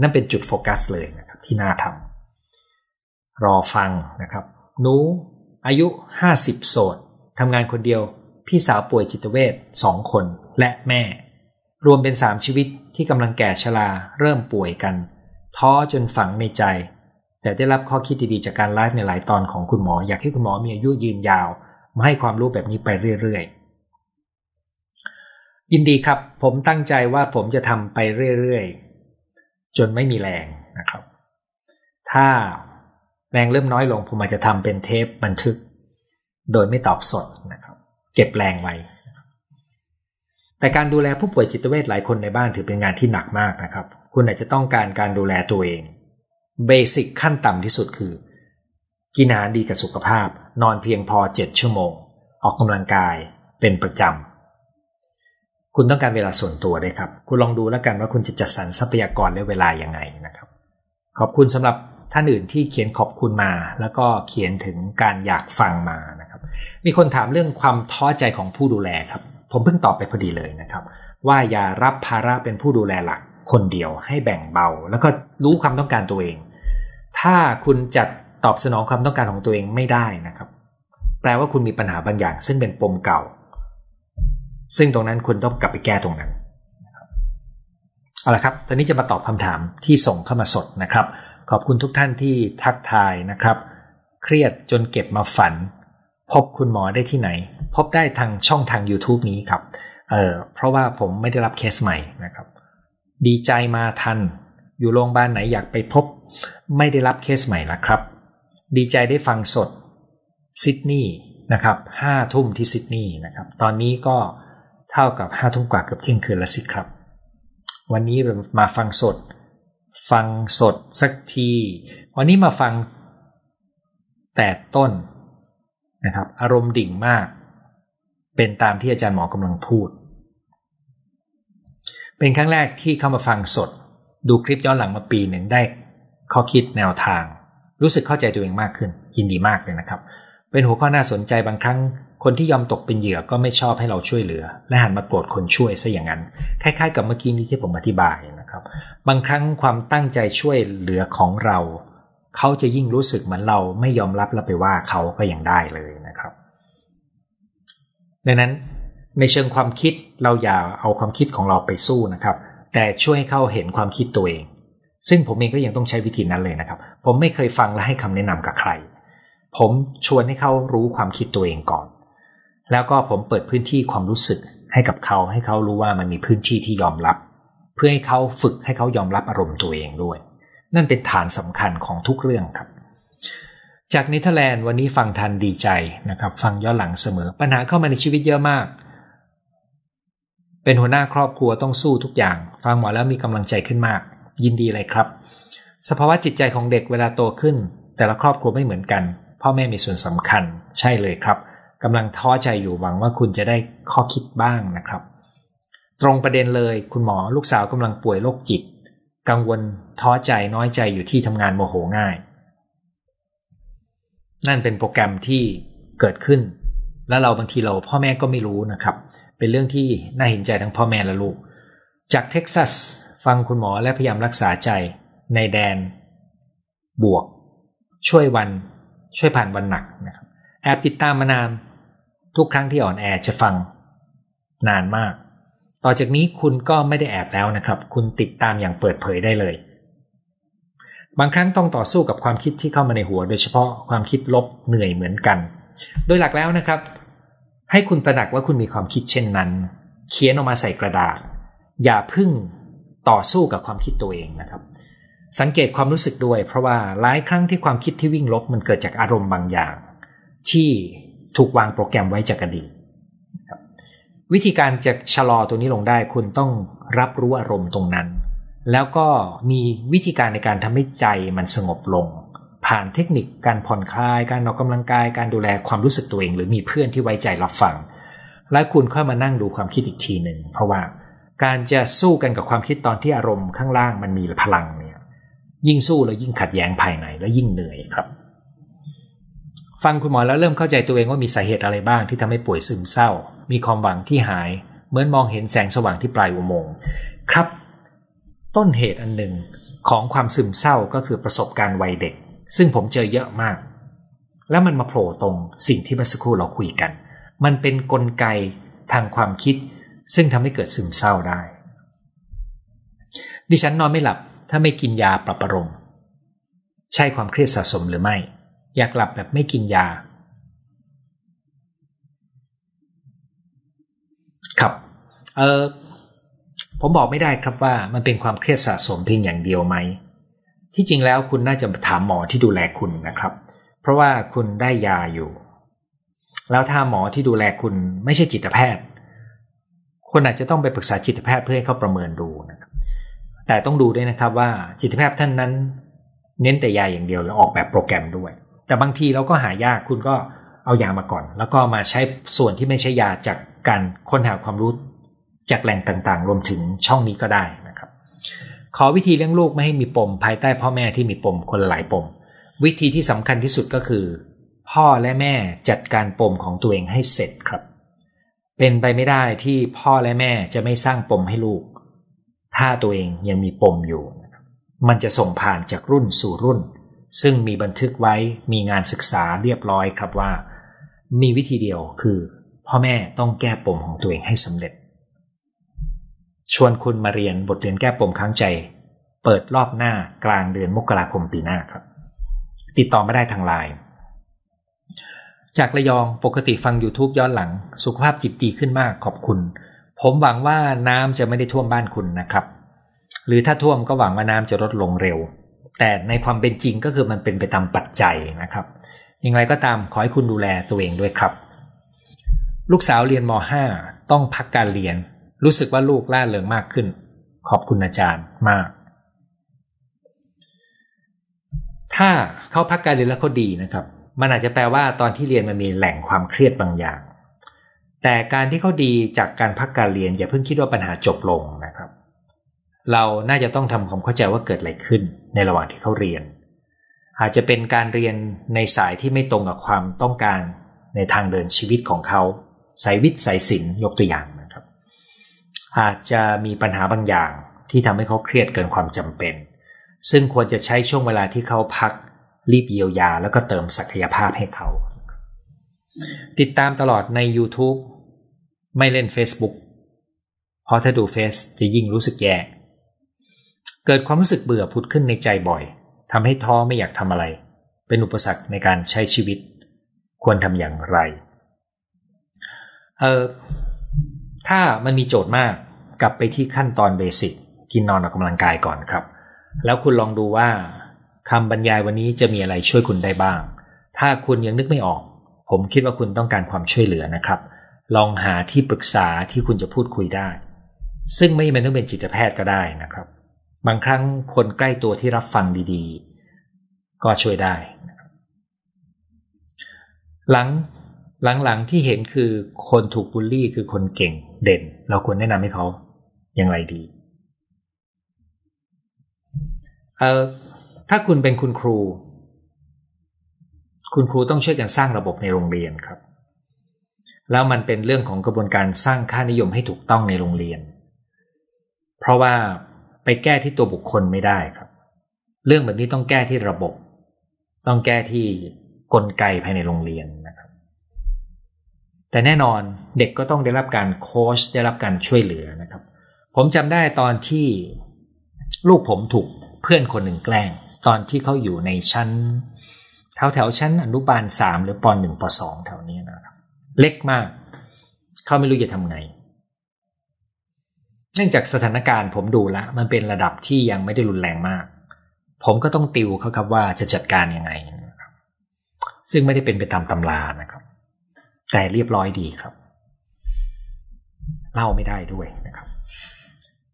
นั่นเป็นจุดโฟกัสเลยนะครับที่น่าทำรอฟังนะครับหนูอายุ 50 โสดทำงานคนเดียว พี่สาวป่วยจิตเวชสองคนและแม่ รวมเป็นสามชีวิตที่กำลังแก่ชราเริ่มป่วยกัน ท้อจนฝังในใจ แต่ได้รับข้อคิดดีๆจากการไลฟ์ในหลายตอนของคุณหมอ อยากให้คุณหมอมีอายุยืนยาว มาให้ความรู้แบบนี้ไปเรื่อยๆ ยินดีครับ ผมตั้งใจว่าผมจะทำไปเรื่อยๆ จนไม่มีแรงนะครับ ถ้าแรงเริ่มน้อยลงผมอาจจะทำเป็นเทปบันทึก โดยไม่ตอบสดนะครับ เก็บแรงไว้แต่การดูแลผู้ป่วยจิตเวชหลายคนในบ้านถือเป็นงานที่หนักมากนะครับ คุณอาจจะต้องการการดูแลตัวเอง เบสิกขั้นต่ำที่สุดคือ กินอาหารดีกับสุขภาพ นอนเพียงพอ 7 ชั่วโมง ออกกำลังกายเป็นประจำ คุณต้องการเวลาส่วนตัวด้วยครับ คุณลองดูแล้วกันว่าคุณจะจัดสรรทรัพยากรและเวลายังไงนะครับ ขอบคุณสำหรับท่านอื่นที่เขียนขอบคุณมา แล้วก็เขียนถึงการอยากฟังมานะครับ มีคนถามเรื่องความท้อใจของผู้ดูแลครับ ผมเพิ่งตอบไปพอดีเลยนะครับ ว่าอย่ารับภาระเป็นผู้ดูแลหลัก คนเดียวให้แบ่งเบา แล้วก็รู้ความต้องการตัวเอง ถ้าคุณจัดตอบสนองความต้องการของตัวเองไม่ได้นะครับ แปลว่าคุณมีปัญหาบางอย่าง ซึ่งเป็นปมเก่า ซึ่งตรงนั้นคุณต้องกลับไปแก้ตรงนั้นเอาละครับ ตอนนี้จะมาตอบคำถามที่ส่งเข้ามาสดนะครับ ขอบคุณทุกท่านที่ทักทายนะครับ เครียดจนเก็บมาฝัน พบคุณหมอได้ที่ไหน พบได้ทางช่องทาง YouTube นี้ครับ เออเพราะว่าผมไม่ได้รับเคสใหม่นะครับ ดีใจมาทัน อยู่โรงพยาบาลไหนอยากไปพบ ไม่ได้รับเคสใหม่ละครับ ดีใจได้ฟังสดซิดนีย์นะครับห้าทุ่มที่ซิดนีย์นะครับ ตอนนี้ก็เท่ากับห้าทุ่มกว่าเกือบเที่ยงคืนละสิครับ วันนี้มาฟังสด ฟังสดสักที วันนี้มาฟังแต่ต้นนะครับ อารมณ์ดิ่งมาก เป็นตามที่อาจารย์หมอกำลังพูด เป็นครั้งแรกที่เข้ามาฟังสด ดูคลิปย้อนหลังมาปีหนึ่งได้ ข้อคิดแนวทาง รู้สึกเข้าใจตัวเองมากขึ้น ยินดีมากเลยนะครับ เป็นหัวข้อน่าสนใจบางครั้ง คนที่ยอมตกเป็นเหยื่อก็ไม่ชอบให้เราช่วยเหลือ และหันมาโกรธคนช่วยซะอย่างนั้น คล้าย ๆ กับเมื่อกี้นี้ที่ผมอธิบายนะครับ บางครั้งความตั้งใจช่วยเหลือของเราเขาจะยิ่งรู้สึกเหมือนเราไม่ยอมรับแล้วไปว่าเขาก็ยังได้เลยนะครับ ดังนั้น ในเชิงความคิดเราอย่าเอาความคิดของเราไปสู้นะครับ แต่ช่วยให้เขาเห็นความคิดตัวเอง ซึ่งผมเองก็ยังต้องใช้วิธีนั้นเลยนะครับ ผมไม่เคยฟังและให้คำแนะนำกับใคร ผมชวนให้เขารู้ความคิดตัวเองก่อน แล้วก็ผมเปิดพื้นที่ความรู้สึกให้กับเขาให้เขารู้ว่ามันมีพื้นที่ที่ยอมรับ เพื่อให้เขาฝึกให้เขายอมรับอารมณ์ตัวเองด้วย นั่นเป็นฐานสำคัญของทุกเรื่องครับจากเนเธอร์แลนด์วันนี้ฟังทันดีใจนะครับ ฟังย้อนหลังเสมอ ปัญหาเข้ามาในชีวิตเยอะมาก เป็นหัวหน้าครอบครัวต้องสู้ทุกอย่าง ฟังหมอแล้วมีกำลังใจขึ้นมาก ยินดีเลยครับ สภาวะจิตใจของเด็กเวลาโตขึ้น แต่ละครอบครัวไม่เหมือนกัน พ่อแม่มีส่วนสำคัญ ใช่เลยครับกำลังท้อใจอยู่หวังว่าคุณจะได้ข้อคิดบ้างนะครับ ตรงประเด็นเลยคุณหมอลูกสาวกำลังป่วยโรคจิต กังวลท้อใจน้อยใจอยู่ที่ทำงานโมโหง่าย นั่นเป็นโปรแกรมที่เกิดขึ้น แล้วเราบางทีเราพ่อแม่ก็ไม่รู้นะครับ เป็นเรื่องที่น่าเห็นใจทั้งพ่อแม่และลูก จากเท็กซัสฟังคุณหมอและพยายามรักษาใจในแดน บวก ช่วยวันช่วยผ่านวันหนักนะครับแอบติดตามมานานทุกครั้งที่อ่อนแอจะฟัง นานมาก ต่อจากนี้คุณก็ไม่ได้แอบแล้วนะครับ คุณติดตามอย่างเปิดเผยได้เลย บางครั้งต้องต่อสู้กับความคิดที่เข้ามาในหัว โดยเฉพาะความคิดลบเหนื่อยเหมือนกัน โดยหลักแล้วนะครับ ให้คุณตระหนักว่าคุณมีความคิดเช่นนั้น เขียนออกมาใส่กระดาษ อย่าพึ่งต่อสู้กับความคิดตัวเองนะครับ สังเกตความรู้สึกด้วย เพราะว่าหลายครั้งที่ความคิดที่วิ่งลบมันเกิดจากอารมณ์บางอย่าง ที่ถูกวางโปรแกรมไว้จากอดีตวิธีการจะชะลอตัวนี้ลงได้ คุณต้องรับรู้อารมณ์ตรงนั้น แล้วก็มีวิธีการในการทำให้ใจมันสงบลง ผ่านเทคนิคการผ่อนคลาย การออกกำลังกายการดูแลความรู้สึกตัวเอง หรือมีเพื่อนที่ไว้ใจรับฟัง และคุณค่อยมานั่งดูความคิดอีกทีหนึ่งเพราะว่าการจะสู้กันกับความคิดตอนที่อารมณ์ข้างล่างมันมีพลังเนี่ยยิ่งสู้แล้วยิ่งขัดแย้งภายในและยิ่งเหนื่อยครับ ฟังคุณหมอแล้วเริ่มเข้าใจตัวเองว่ามีสาเหตุอะไรบ้างที่ทำให้ป่วยซึมเศร้า มีความหวังที่หาย เหมือนมองเห็นแสงสว่างที่ปลายอุโมงค์ครับ ต้นเหตุอันหนึ่งของความซึมเศร้าก็คือประสบการณ์วัยเด็ก ซึ่งผมเจอเยอะมาก แล้วมันมาโผล่ตรงสิ่งที่เมื่อสักครู่เราคุยกัน มันเป็นนกลไกทางความคิด ซึ่งทำให้เกิดซึมเศร้าได้ ดิฉันนอนไม่หลับถ้าไม่กินยาปรับประรมใช่ความเครียดสะสมหรือไม่ อยากหลับแบบไม่กินยา ครับ เออผมบอกไม่ได้ครับว่ามันเป็นความเครียดสะสมเพียงอย่างเดียวไหม ที่จริงแล้วคุณน่าจะถามหมอที่ดูแลคุณนะครับ เพราะว่าคุณได้ยาอยู่ แล้วถ้าหมอที่ดูแลคุณไม่ใช่จิตแพทย์คุณอาจจะต้องไปปรึกษาจิตแพทย์เพื่อให้เขาประเมินดูนะครับ แต่ต้องดูด้วยนะครับว่าจิตแพทย์ท่านนั้น เน้นแต่ยาอย่างเดียวหรือออกแบบโปรแกรมด้วย แต่บางทีเราก็หายากคุณก็เอายามาก่อน แล้วก็มาใช้ส่วนที่ไม่ใช่ยาจากการค้นหาความรู้จากแหล่งต่างๆ รวมถึงช่องนี้ก็ได้ ขอวิธีเลี้ยงลูกไม่ให้มีปม ภายใต้พ่อแม่ที่มีปมคนหลายปม วิธีที่สำคัญที่สุดก็คือ พ่อและแม่จัดการปมของตัวเองให้เสร็จครับ เป็นไปไม่ได้ที่พ่อและแม่จะไม่สร้างปมให้ลูก ถ้าตัวเองยังมีปมอยู่ มันจะส่งผ่านจากรุ่นสู่รุ่น ซึ่งมีบันทึกไว้มีงานศึกษาเรียบร้อยครับว่า มีวิธีเดียวคือ พ่อแม่ต้องแก้ปมของตัวเองให้สำเร็จ ชวนคุณมาเรียนบทเรียนแก้ปมค้างใจ เปิดรอบหน้ากลางเดือนมกราคมปีหน้าครับ ติดต่อไม่ได้ทางไลน์จากระยองปกติฟัง YouTube ย้อนหลัง สุขภาพจิตดีขึ้นมากขอบคุณ ผมหวังว่าน้ำจะไม่ได้ท่วมบ้านคุณนะครับ หรือถ้าท่วมก็หวังว่าน้ำจะลดลงเร็ว แต่ในความเป็นจริงก็คือมันเป็นไปตามปัจจัยนะครับยังไงก็ตามขอให้คุณดูแลตัวเองด้วยครับ ลูกสาวเรียนม .5 ต้องพักการเรียน รู้สึกว่าลูกล่าเริงมากขึ้น ขอบคุณอาจารย์มาก ถ้าเขาพักการเรียนแล้วเขาดีนะครับ มันอาจจะแปลว่าตอนที่เรียนมันมีแหล่งความเครียดบางอย่าง แต่การที่เขาดีจากการพักการเรียนอย่าเพิ่งคิดว่าปัญหาจบลงนะครับ เราน่าจะต้องทำความเข้าใจว่าเกิดอะไรขึ้น ในระหว่างที่เขาเรียน อาจจะเป็นการเรียนในสายที่ไม่ตรงกับความต้องการในทางเดินชีวิตของเขาสายวิทย์สายศิลป์ยกตัวอย่าง อาจจะมีปัญหาบางอย่างที่ทำให้เขาเครียดเกินความจำเป็น ซึ่งควรจะใช้ช่วงเวลาที่เขาพักรีบเยียวยาแล้วก็เติมศักยภาพให้เขา ติดตามตลอดใน YouTube ไม่เล่น Facebook เพราะถ้าดูเฟซจะยิ่งรู้สึกแย่เกิดความรู้สึกเบื่อผุดขึ้นในใจบ่อยทำให้ท้อไม่อยากทำอะไร เป็นอุปสรรคในการใช้ชีวิต ควรทำอย่างไร เออ ถ้ามันมีโจทย์มากกลับไปที่ขั้นตอนเบสิกกินนอนออกกำลังกายก่อนครับ แล้วคุณลองดูว่าคำบรรยายวันนี้จะมีอะไรช่วยคุณได้บ้าง ถ้าคุณยังนึกไม่ออก ผมคิดว่าคุณต้องการความช่วยเหลือนะครับ ลองหาที่ปรึกษาที่คุณจะพูดคุยได้ ซึ่งไม่จำเป็นต้องเป็นจิตแพทย์ก็ได้นะครับ บางครั้งคนใกล้ตัวที่รับฟังดีๆ ก็ช่วยได้ หลัง หลังๆที่เห็นคือคนถูกบูลลี่คือคนเก่งเด่น เราควรแนะนำให้เขาอย่างไรดีเอ่อถ้าคุณเป็นคุณครู คุณครูต้องช่วยกันสร้างระบบในโรงเรียนครับ แล้วมันเป็นเรื่องของกระบวนการสร้างค่านิยมให้ถูกต้องในโรงเรียน เพราะว่าไปแก้ที่ตัวบุคคลไม่ได้ครับ เรื่องแบบนี้ต้องแก้ที่ระบบ ต้องแก้ที่กลไกภายในโรงเรียน แต่แน่นอนเด็กก็ต้องได้รับการโค้ชได้รับการช่วยเหลือนะครับ ผมจำได้ตอนที่ลูกผมถูกเพื่อนคนหนึ่งแกล้ง ตอนที่เขาอยู่ในชั้นแถวแถวชั้นอนุบาลสามหรือปหนึ่งปสองแถวนี้นะครับ เล็กมาก เขาไม่รู้จะทำไง เนื่องจากสถานการณ์ผมดูแลมันเป็นระดับที่ยังไม่ได้รุนแรงมาก ผมก็ต้องติวเขาครับว่าจะจัดการยังไง ซึ่งไม่ได้เป็นไปตามตำรานะครับ แต่เรียบร้อยดีครับ เล่าไม่ได้ด้วยนะครับ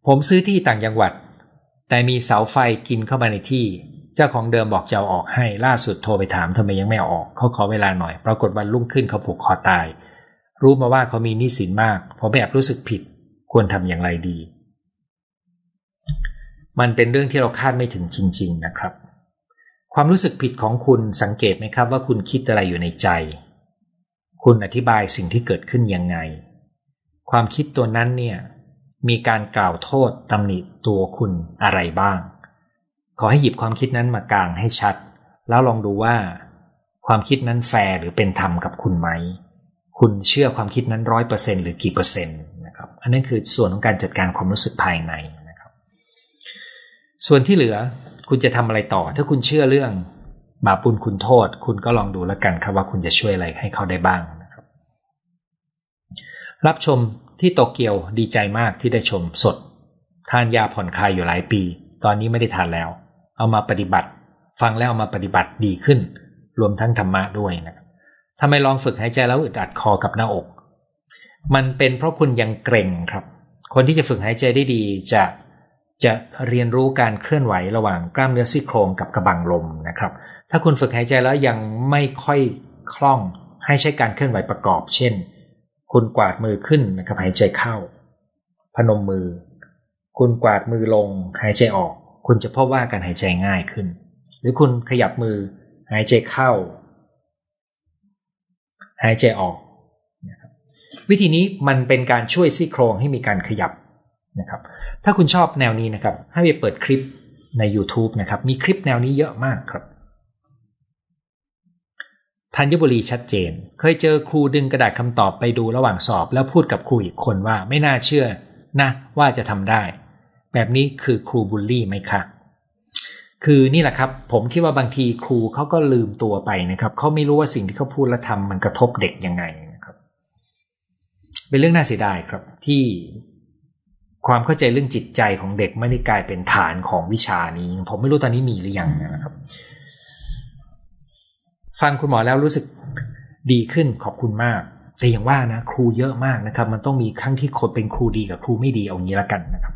ผมซื้อที่ต่างจังหวัด แต่มีเสาไฟกินเข้ามาในที่ เจ้าของเดิมบอกจะเอาออกให้ล่าสุดโทรไปถามทำไมยังไม่เอาออก เขาขอเวลาหน่อย ปรากฏวันรุ่งขึ้นเขาผูกคอตาย รู้มาว่าเขามีหนี้สินมากผมแบบรู้สึกผิด ควรทำอย่างไรดี มันเป็นเรื่องที่เราคาดไม่ถึงจริง ๆ นะครับความรู้สึกผิดของคุณสังเกตไหมครับว่าคุณคิดอะไรอยู่ในใจ คุณอธิบายสิ่งที่เกิดขึ้นยังไง ความคิดตัวนั้นเนี่ย มีการกล่าวโทษตำหนิตัวคุณอะไรบ้าง ขอให้หยิบความคิดนั้นมากลางให้ชัด แล้วลองดูว่า ความคิดนั้นแฟร์หรือเป็นธรรมกับคุณไหม คุณเชื่อความคิดนั้นร้อยเปอร์เซ็นหรือกี่เปอร์เซ็นต์นะครับ อันนั้นคือส่วนของการจัดการความรู้สึกภายในนะครับ ส่วนที่เหลือคุณจะทำอะไรต่อ ถ้าคุณเชื่อเรื่อง บาปบุญคุณโทษ คุณก็ลองดูแล้วกันครับว่าคุณจะช่วยอะไรให้เขาได้บ้างนะครับรับชมที่โตเกียวดีใจมากที่ได้ชมสด ทานยาผ่อนคลายอยู่หลายปี ตอนนี้ไม่ได้ทานแล้ว เอามาปฏิบัติ ฟังแล้วเอามาปฏิบัติดีขึ้น รวมทั้งธรรมะด้วยนะทำไมลองฝึกหายใจแล้วอึดอัดคอกับหน้าอก มันเป็นเพราะคุณยังเกรงครับ คนที่จะฝึกหายใจได้ดีจะ จะเรียนรู้การเคลื่อนไหวระหว่างกล้ามเนื้อซี่โครงกับกระบังลมนะครับ ถ้าคุณฝึกหายใจแล้วยังไม่ค่อยคล่องให้ใช้การเคลื่อนไหวประกอบ เช่น คุณกวาดมือขึ้นนะครับหายใจเข้า พนมมือ คุณกวาดมือลง หายใจออก คุณจะพบว่าการหายใจง่ายขึ้น หรือคุณขยับมือ หายใจเข้า หายใจออกวิธีนี้มันเป็นการช่วยซี่โครงให้มีการขยับ นะครับถ้าคุณชอบแนวนี้นะครับ ให้ไปเปิดคลิปใน YouTube นะครับ มีคลิปแนวนี้เยอะมากครับธัญบุรีชัดเจน เคยเจอครูดึงกระดาษคำตอบไปดูระหว่างสอบ แล้วพูดกับครูอีกคนว่าไม่น่าเชื่อนะ ว่าจะทำได้ แบบนี้คือครูบูลลี่ไหมคะคือนี่แหละครับ ผมคิดว่าบางทีครูเขาก็ลืมตัวไปนะครับเขาไม่รู้ว่าสิ่งที่เขาพูดและทำมันกระทบเด็กยังไงนะครับ เป็นเรื่องน่าเสียดายครับที่ ความเข้าใจเรื่องจิตใจของเด็กไม่ได้กลายเป็นฐานของวิชานี้ ผมไม่รู้ตอนนี้มีหรือยังนะครับ ฟังคุณหมอแล้วรู้สึกดีขึ้นขอบคุณมาก แต่อย่างว่านะครูเยอะมากนะครับ มันต้องมีครั้งที่คนเป็นครูดีกับครูไม่ดีเอางี้ละกันนะครับ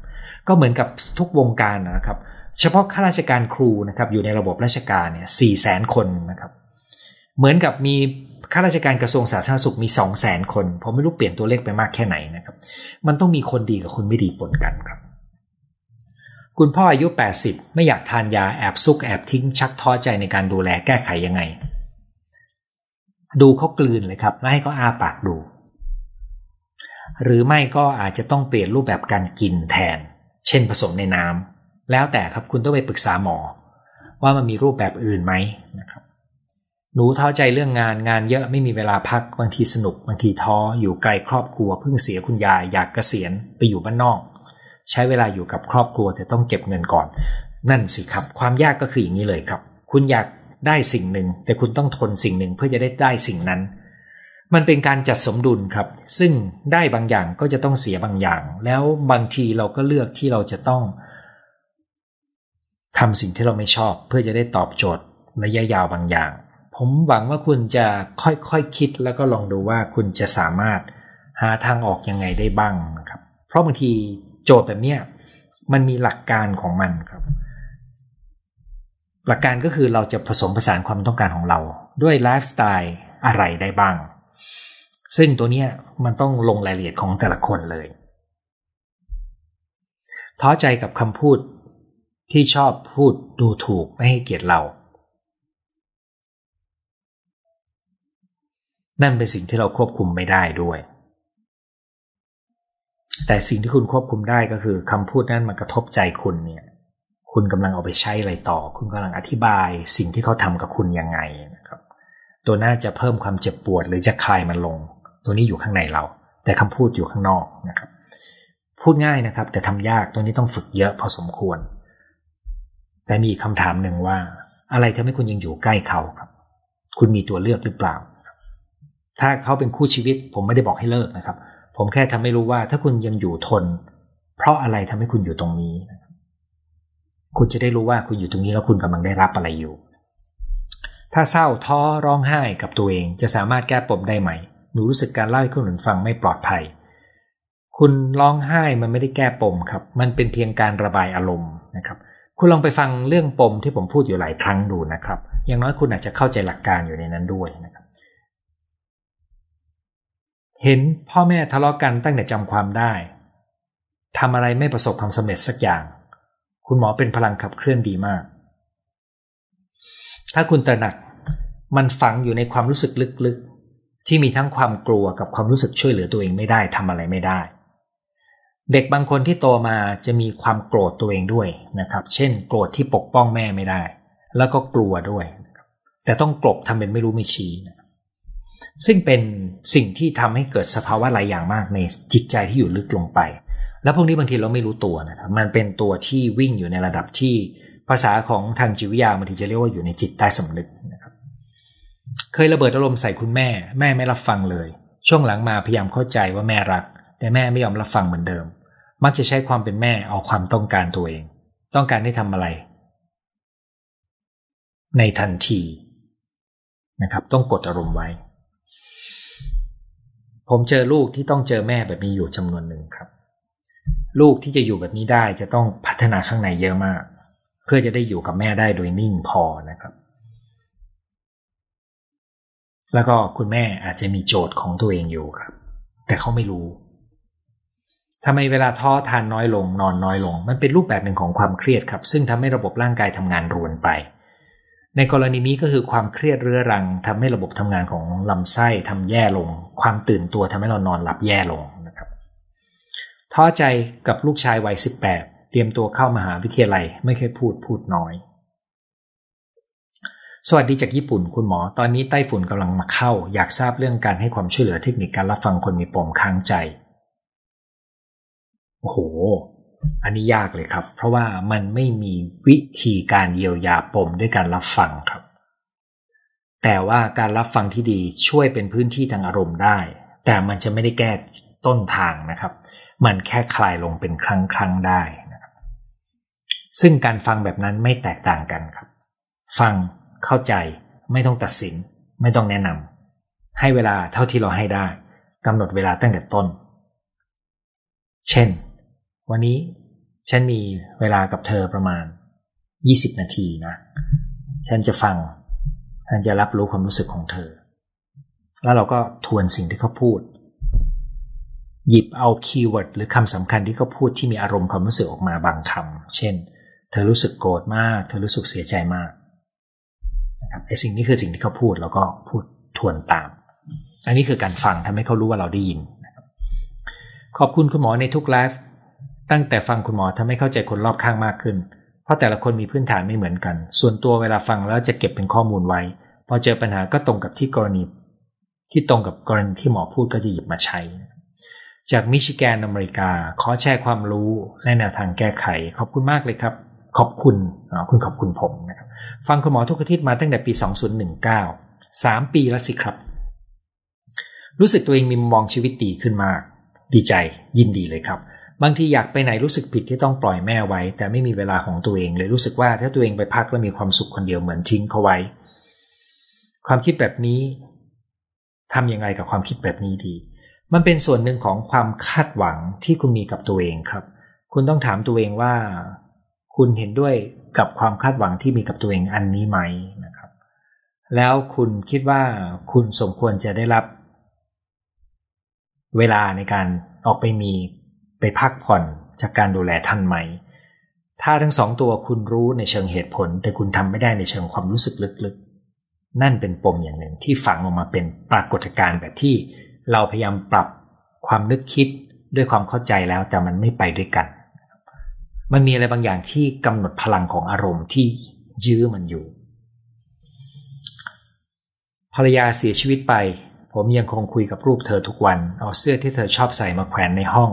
ก็เหมือนกับทุกวงการนะครับ เฉพาะข้าราชการครูนะครับ อยู่ในระบบราชการเนี่ยสี่แสนคนนะครับ เหมือนกับมี ข้าราชการกระทรวงสาธารณสุขมีสองแสนคนผมไม่รู้เปลี่ยนตัวเลขไปมากแค่ไหนนะครับ มันต้องมีคนดีกับคนไม่ดีปนกันครับ คุณพ่ออายุ 80 ไม่อยากทานยาแอบซุกแอบทิ้งชักท้อใจในการดูแลแก้ไขยังไง ดูเขากลืนเลยครับ แล้วให้เขาอาปากดู หรือไม่ก็อาจจะต้องเปลี่ยนรูปแบบการกินแทน เช่นผสมในน้ำแล้วแต่ครับคุณต้องไปปรึกษาหมอ ว่ามันมีรูปแบบอื่นไหมนะครับ หนูท้อใจเรื่องงานงานเยอะไม่มีเวลาพักบางทีสนุกบางทีท้ออยู่ไกลครอบครัวเพิ่งเสียคุณยายอยากเกษียณไปอยู่บ้านนอก ใช้เวลาอยู่กับครอบครัวแต่ต้องเก็บเงินก่อน นั่นสิครับ ความยากก็คืออย่างนี้เลยครับ คุณอยากได้สิ่งหนึ่ง แต่คุณต้องทนสิ่งหนึ่งเพื่อจะได้ได้สิ่งนั้น มันเป็นการจัดสมดุลครับ ซึ่งได้บางอย่างก็จะต้องเสียบางอย่าง แล้วบางทีเราก็เลือกที่เราจะต้องทำสิ่งที่เราไม่ชอบ เพื่อจะได้ตอบโจทย์ระยะยาวบางอย่าง ผมหวังว่าคุณจะค่อยๆคคิดแล้วก็ลองดูว่าคุณจะสามารถหาทางออกยังไงได้บ้างนะครับ เพราะบางทีโจทย์แบบเนี้ยมันมีหลักการของมันครับ หลักการก็คือเราจะผสมผสานความต้องการของเรา ด้วยไลฟ์สไตล์อะไรได้บ้าง ซึ่งตัวเนี้ยมันต้องลงรายละเอียดของแต่ละคนเลยท้อใจกับคำพูดที่ชอบพูดดูถูกไม่ให้เกียรติเรา นั่นเป็นสิ่งที่เราควบคุมไม่ได้ด้วย แต่สิ่งที่คุณควบคุมได้ก็คือคำพูดนั้นมันกระทบใจคุณเนี่ย คุณกำลังเอาไปใช้อะไรต่อ คุณกำลังอธิบายสิ่งที่เขาทำกับคุณยังไงนะครับ ตัวน่าจะเพิ่มความเจ็บปวดหรือจะคลายมันลง ตัวนี้อยู่ข้างในเรา แต่คำพูดอยู่ข้างนอกนะครับ พูดง่ายนะครับ แต่ทำยากตัวนี้ต้องฝึกเยอะพอสมควร แต่มีคำถามหนึ่งว่า อะไรทำให้คุณยังอยู่ใกล้เขาครับ คุณมีตัวเลือกหรือเปล่า ถ้าเขาเป็นคู่ชีวิต ผมไม่ได้บอกให้เลิกนะครับ ผมแค่ทำให้รู้ว่าถ้าคุณยังอยู่ทน เพราะอะไรทำให้คุณอยู่ตรงนี้ คุณจะได้รู้ว่าคุณอยู่ตรงนี้แล้วคุณกำลังได้รับอะไรอยู่ ถ้าเศร้าท้อร้องไห้กับตัวเองจะสามารถแก้ปมได้ไหมหนูรู้สึกการเล่าให้คนอื่นฟังไม่ปลอดภัย คุณร้องไห้มันไม่ได้แก้ปมครับ มันเป็นเพียงการระบายอารมณ์นะครับ คุณลองไปฟังเรื่องปมที่ผมพูดอยู่หลายครั้งดูนะครับ อย่างน้อยคุณอาจจะเข้าใจหลักการอยู่ในนั้นด้วยนะครับ เห็นพ่อแม่ทะเลาะกันตั้งแต่จำความได้ทำอะไรไม่ประสบความสำเร็จสักอย่าง คุณหมอเป็นพลังขับเคลื่อนดีมาก ถ้าคุณตระหนักมันฝังอยู่ในความรู้สึกลึกๆ ที่มีทั้งความกลัวกับความรู้สึกช่วยเหลือตัวเองไม่ได้ทำอะไรไม่ได้ เด็กบางคนที่โตมาจะมีความโกรธตัวเองด้วยนะครับ เช่น โกรธที่ปกป้องแม่ไม่ได้ แล้วก็กลัวด้วย แต่ต้องกลบทำเป็นไม่รู้ไม่ชี้นะ ซึ่งเป็นสิ่งที่ทำให้เกิดสภาวะหลายอย่างมากในจิตใจที่อยู่ลึกลงไป แล้วพวกนี้บางทีเราไม่รู้ตัวนะครับ มันเป็นตัวที่วิ่งอยู่ในระดับที่ภาษาของทางจิตวิทยาบางทีจะเรียกว่าอยู่ในจิตใต้สำนึกนะครับ เคยระเบิดอารมณ์ใส่คุณแม่ แม่ไม่รับฟังเลย ช่วงหลังมาพยายามเข้าใจว่าแม่รัก แต่แม่ไม่ยอมรับฟังเหมือนเดิม มักจะใช้ความเป็นแม่เอาความต้องการตัวเอง ต้องการให้ทำอะไร ในทันทีนะครับ ต้องกดอารมณ์ไว้ ผมเจอลูกที่ต้องเจอแม่แบบนี้อยู่จำนวนหนึ่งครับ ลูกที่จะอยู่แบบนี้ได้จะต้องพัฒนาข้างในเยอะมาก เพื่อจะได้อยู่กับแม่ได้โดยนิ่งพอนะครับ แล้วก็คุณแม่อาจจะมีโจทย์ของตัวเองอยู่ครับ แต่เขาไม่รู้ทำไมเวลาท้อทานน้อยลง นอนน้อยลง มันเป็นรูปแบบหนึ่งของความเครียดครับ ซึ่งทำให้ระบบร่างกายทำงานรวนไป ในกรณีนี้ก็คือความเครียดเรื้อรังทำให้ระบบทำงานของลำไส้ทำแย่ลง ความตื่นตัวทำให้เรานอนหลับแย่ลงนะครับท้อใจกับลูกชายวัย 18 เตรียมตัวเข้ามาหาวิทยาลัยไม่เคยพูดพูดน้อย สวัสดีจากญี่ปุ่นคุณหมอ ตอนนี้ไต้ฝุ่นกำลังมาเข้า อยากทราบเรื่องการให้ความช่วยเหลือเทคนิคการรับฟังคนมีปมค้างใจโอ้โห อันนี้ยากเลยครับ เพราะว่ามันไม่มีวิธีการเยียวยาปมด้วยการรับฟังครับ แต่ว่าการรับฟังที่ดีช่วยเป็นพื้นที่ทางอารมณ์ได้ แต่มันจะไม่ได้แก้ต้นทางนะครับ มันแค่คลายลงเป็นครั้งครั้งได้นะครับ ซึ่งการฟังแบบนั้นไม่แตกต่างกันครับ ฟังเข้าใจไม่ต้องตัดสิน ไม่ต้องแนะนำให้เวลาเท่าที่เราให้ได้กำหนดเวลาตั้งแต่ต้น เช่น วันนี้ฉันมีเวลากับเธอประมาณ 20 นาทีนะ ฉันจะฟัง ฉันจะรับรู้ความรู้สึกของเธอ แล้วเราก็ทวนสิ่งที่เขาพูด หยิบเอา keyword หรือคำสำคัญที่เขาพูดที่มีอารมณ์ความรู้สึกออกมาบางคำ เช่น เธอรู้สึกโกรธมาก เธอรู้สึกเสียใจมากนะครับไอ้สิ่งนี้คือสิ่งที่เขาพูดแล้วก็พูดทวนตาม อันนี้คือการฟังทำให้เขารู้ว่าเราได้ยินขอบคุณคุณหมอในทุกไลฟ์ ตั้งแต่ฟังคุณหมอทำให้เข้าใจคนรอบข้างมากขึ้น เพราะแต่ละคนมีพื้นฐานไม่เหมือนกัน ส่วนตัวเวลาฟังแล้วจะเก็บเป็นข้อมูลไว้ พอเจอปัญหาก็ตรงกับที่กรณี ที่ตรงกับกรณีที่หมอพูดก็จะหยิบมาใช้ จากมิชิแกนอเมริกา ขอแชร์ความรู้และแนวทางแก้ไข ขอบคุณมากเลยครับ ขอบคุณคุณขอบคุณผมนะครับฟังคุณหมอทุกอาทิตย์มาตั้งแต่ปี 2019 3 ปีแล้วสิครับ รู้สึกตัวเองมีมุมมองชีวิตดีขึ้นมาก ดีใจยินดีเลยครับ บางทีอยากไปไหนรู้สึกผิดที่ต้องปล่อยแม่ไว้ แต่ไม่มีเวลาของตัวเองเลยรู้สึกว่าถ้าตัวเองไปพักแล้วมีความสุขคนเดียวเหมือนทิ้งเขาไว้ ความคิดแบบนี้ทำยังไงกับความคิดแบบนี้ดี มันเป็นส่วนหนึ่งของความคาดหวังที่คุณมีกับตัวเองครับ คุณต้องถามตัวเองว่า คุณเห็นด้วยกับความคาดหวังที่มีกับตัวเองอันนี้ไหมนะครับ แล้วคุณคิดว่าคุณสมควรจะได้รับ เวลาในการออกไปมี ไปพักผ่อนจากการดูแลท่านไหม ถ้าทั้งสองตัวคุณรู้ในเชิงเหตุผล แต่คุณทำไม่ได้ในเชิงความรู้สึกลึกๆ นั่นเป็นปมอย่างหนึ่งที่ฝังออกมาเป็นปรากฏการณ์แบบที่เราพยายามปรับความนึกคิดด้วยความเข้าใจแล้วแต่มันไม่ไปด้วยกัน มันมีอะไรบางอย่างที่กำหนดพลังของอารมณ์ที่ยื้อมันอยู่ ภรรยาเสียชีวิตไป ผมยังคงคุยกับรูปเธอทุกวัน เอาเสื้อที่เธอชอบใส่มาแขวนในห้อง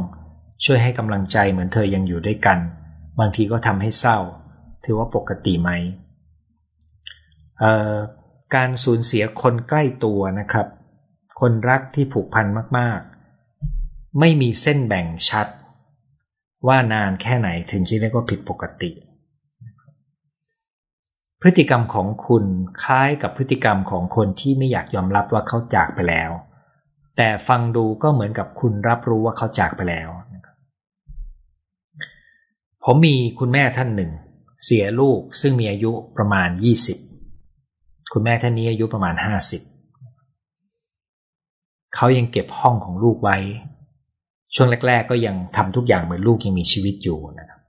ช่วยให้กำลังใจเหมือนเธอยังอยู่ด้วยกัน บางทีก็ทำให้เศร้า ถือว่าปกติไหมการสูญเสียคนใกล้ตัวนะครับ คนรักที่ผูกพันมากๆ ไม่มีเส้นแบ่งชัด ว่านานแค่ไหนถึงจะเรียกว่าผิดปกติ พฤติกรรมของคุณคล้ายกับพฤติกรรมของคนที่ไม่อยากยอมรับว่าเขาจากไปแล้ว แต่ฟังดูก็เหมือนกับคุณรับรู้ว่าเขาจากไปแล้ว ผมมีคุณแม่ท่านหนึ่ง เสียลูกซึ่งมีอายุประมาณ 20 คุณแม่ท่านนี้อายุประมาณ 50 เขายังเก็บห้องของลูกไว้ ช่วงแรก ๆ ก็ยังทำทุกอย่างเหมือนลูกยังมีชีวิตอยู่นะครับ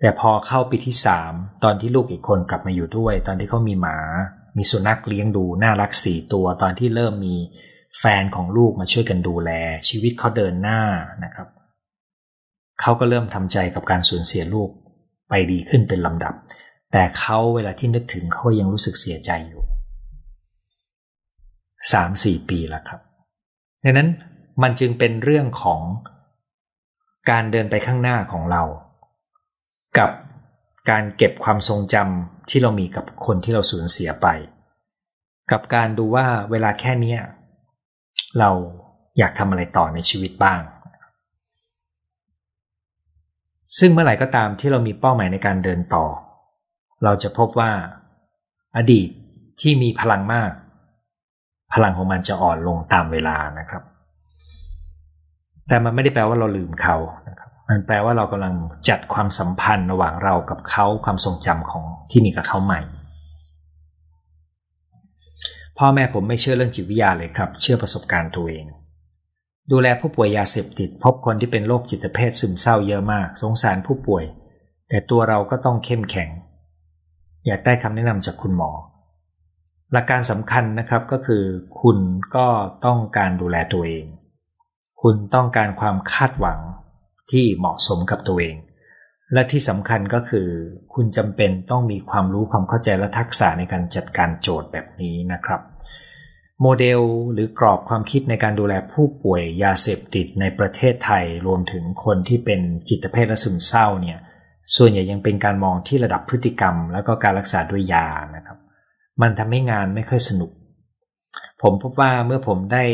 แต่พอเข้าปีที่สามตอนที่ลูกอีกคนกลับมาอยู่ด้วย ตอนที่เขามีหมา มีสุนัขเลี้ยงดูน่ารักสี่ตัวตอนที่เริ่มมีแฟนของลูกมาช่วยกันดูแล ชีวิตเขาเดินหน้านะครับ เขาก็เริ่มทำใจกับการสูญเสียลูกไปดีขึ้นเป็นลำดับ แต่เขาเวลาที่นึกถึงเขายังรู้สึกเสียใจอยู่สามสี่ปีแล้วครับดังนั้นมันจึงเป็นเรื่องของการเดินไปข้างหน้าของเรา กับการเก็บความทรงจำที่เรามีกับคนที่เราสูญเสียไป กับการดูว่าเวลาแค่นี้เราอยากทำอะไรต่อในชีวิตบ้าง ซึ่งเมื่อไหร่ก็ตามที่เรามีเป้าหมายในการเดินต่อ เราจะพบว่า อดีตที่มีพลังมาก พลังของมันจะอ่อนลงตามเวลานะครับ แต่มันไม่ได้แปลว่าเราลืมเขานะครับ มันแปลว่าเรากำลังจัดความสัมพันธ์ระหว่างเรากับเขาความทรงจำของที่มีกับเขาใหม่ พ่อแม่ผมไม่เชื่อเรื่องจิตวิทยาเลยครับ เชื่อประสบการณ์ตัวเอง ดูแลผู้ป่วยยาเสพติด พบคนที่เป็นโรคจิตเภทซึมเศร้าเยอะมาก สงสารผู้ป่วย แต่ตัวเราก็ต้องเข้มแข็ง อยากได้คำแนะนำจากคุณหมอ หลักการสำคัญนะครับก็คือ คุณก็ต้องการดูแลตัวเอง คุณต้องการความคาดหวังที่เหมาะสมกับตัวเอง และที่สำคัญก็คือ คุณจำเป็นต้องมีความรู้ความเข้าใจและทักษะในการจัดการโจทย์แบบนี้นะครับ โมเดลหรือกรอบความคิดในการดูแลผู้ป่วยยาเสพติดในประเทศไทยรวมถึงคนที่เป็นจิตเภทและซึมเศร้าเนี่ยส่วนใหญ่ยังเป็นการมองที่ระดับพฤติกรรม แล้วก็การรักษาด้วยยานะครับ มันทำให้งานไม่ค่อยสนุก ผมพบว่าเมื่อผมได้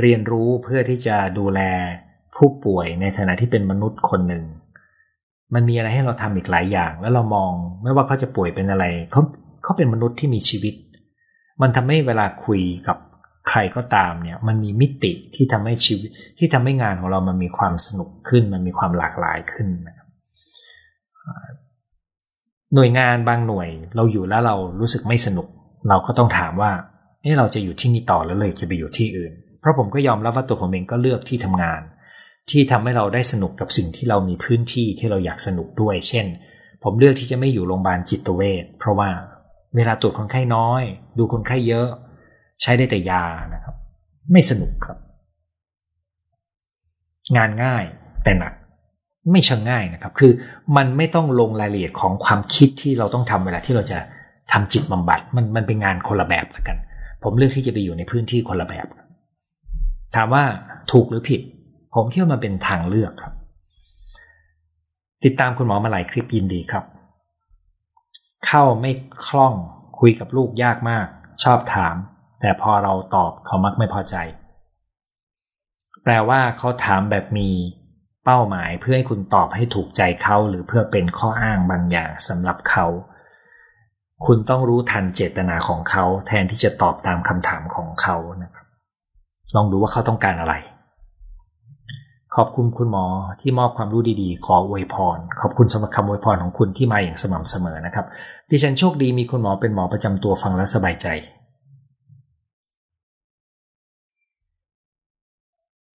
เรียนรู้เพื่อที่จะดูแลผู้ป่วยในฐานะที่เป็นมนุษย์คนหนึ่ง มันมีอะไรให้เราทำอีกหลายอย่าง แล้วเรามองไม่ว่าเขาจะป่วยเป็นอะไรเขาเขาเป็นมนุษย์ที่มีชีวิต มันทำให้เวลาคุยกับใครก็ตามเนี่ย มันมีมิติที่ทำให้ชีวิต ที่ทำให้งานของเรามันมีความสนุกขึ้น มันมีความหลากหลายขึ้นนะครับหน่วยงานบางหน่วยเราอยู่แล้วเรารู้สึกไม่สนุก เราก็ต้องถามว่าเออเราจะอยู่ที่นี่ต่อแล้วเลยจะไปอยู่ที่อื่น เพราะผมก็ยอมรับว่าตัวผมเองก็เลือกที่ทำงาน ที่ทำให้เราได้สนุกกับสิ่งที่เรามีพื้นที่ที่เราอยากสนุกด้วย เช่น ผมเลือกที่จะไม่อยู่โรงพยาบาลจิตเวชเพราะว่า เวลาตรวจคนไข้น้อย ดูคนไข้เยอะ ใช้ได้แต่ยานะครับ ไม่สนุกครับ งานง่ายแต่หนัก ไม่ช่างง่ายนะครับ คือมันไม่ต้องลงรายละเอียดของความคิดที่เราต้องทำเวลาที่เราจะทำจิตบำบัดมันมันเป็นงานคนละแบบละกัน ผมเลือกที่จะไปอยู่ในพื้นที่คนละแบบ ถามว่าถูกหรือผิด ผมคิดว่ามันเป็นทางเลือกครับ ติดตามคุณหมอมาหลายคลิปยินดีครับ เข้าไม่คล่องคุยกับลูกยากมาก ชอบถาม แต่พอเราตอบเขามักไม่พอใจ แปลว่าเขาถามแบบมีเป้าหมายเพื่อให้คุณตอบให้ถูกใจเขาหรือเพื่อเป็นข้ออ้างบางอย่างสำหรับเขา คุณต้องรู้ทันเจตนาของเขา แทนที่จะตอบตามคำถามของเขานะครับลองดูว่าเขาต้องการอะไร ขอบคุณคุณหมอที่มอบความรู้ดีๆ ขออวยพร ขอบคุณสำหรับคำอวยพรของคุณที่มาอย่างสม่ำเสมอนะครับ ดิฉันโชคดีมีคุณหมอเป็นหมอประจำตัวฟังแล้วสบายใจ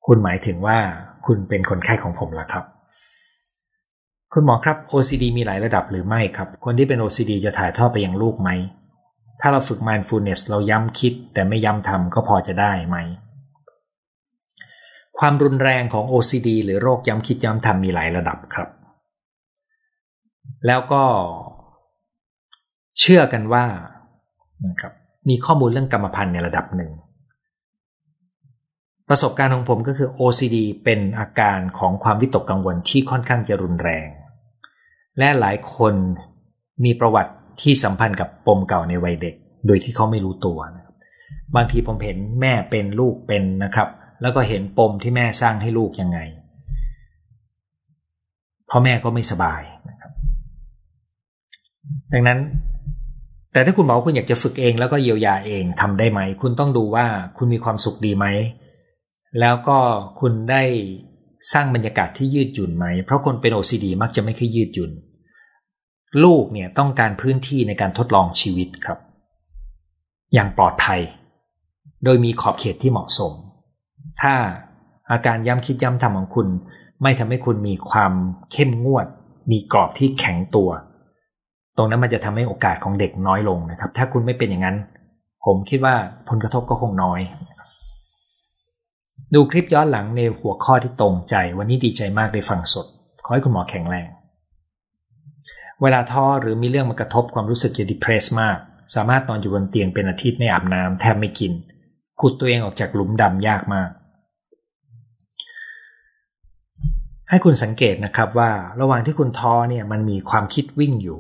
คุณหมายถึงว่าคุณเป็นคนไข้ของผมละครับ คุณหมอครับ OCD มีหลายระดับหรือไม่ครับ คนที่เป็น OCD จะถ่ายทอดไปยังลูกไหม ถ้าเราฝึก mindfulness เราย้ำคิด แต่ไม่ย้ำทำก็พอจะได้ไหม ความรุนแรงของ OCD หรือโรคย้ำคิดย้ำทำมีหลายระดับครับ แล้วก็เชื่อกันว่านะครับมีข้อมูลเรื่องกรรมพันธุ์ในระดับหนึ่ง ประสบการณ์ของผมก็คือ OCD เป็นอาการของความวิตกกังวลที่ค่อนข้างจะรุนแรง และหลายคนมีประวัติที่สัมพันธ์กับปมเก่าในวัยเด็ก โดยที่เขาไม่รู้ตัวนะบางทีผมเห็นแม่เป็นลูกเป็นนะครับ แล้วก็เห็นปมที่แม่สร้างให้ลูกยังไงพ่อแม่ก็ไม่สบายนะครับ ดังนั้น แต่ถ้าคุณบอกคุณอยากจะฝึกเองแล้วก็เยียวยาเองทำได้ไหม คุณต้องดูว่าคุณมีความสุขดีไหม แล้วก็คุณได้สร้างบรรยากาศที่ยืดหยุ่นไหม เพราะคนเป็น OCD มักจะไม่ค่อยยืดหยุ่น ลูกเนี่ยต้องการพื้นที่ในการทดลองชีวิตครับ อย่างปลอดภัย โดยมีขอบเขตที่เหมาะสม ถ้าอาการย้ำคิดย้ำทำของคุณ ไม่ทำให้คุณมีความเข้มงวด มีกรอบที่แข็งตัว ตรงนั้นมันจะทำให้โอกาสของเด็กน้อยลงนะครับ ถ้าคุณไม่เป็นอย่างนั้น ผมคิดว่าผลกระทบก็คงน้อย ดูคลิปย้อนหลังในหัวข้อที่ตรงใจ วันนี้ดีใจมากได้ฟังสด ขอให้คุณหมอแข็งแรงเวลาท้อหรือมีเรื่องมากระทบความรู้สึกจะดิเพรสมาก สามารถนอนอยู่บนเตียงเป็นอาทิตย์ไม่อาบน้ำแทบไม่กิน ขุดตัวเองออกจากหลุมดำยากมาก ให้คุณสังเกตนะครับว่าระหว่างที่คุณท้อเนี่ยมันมีความคิดวิ่งอยู่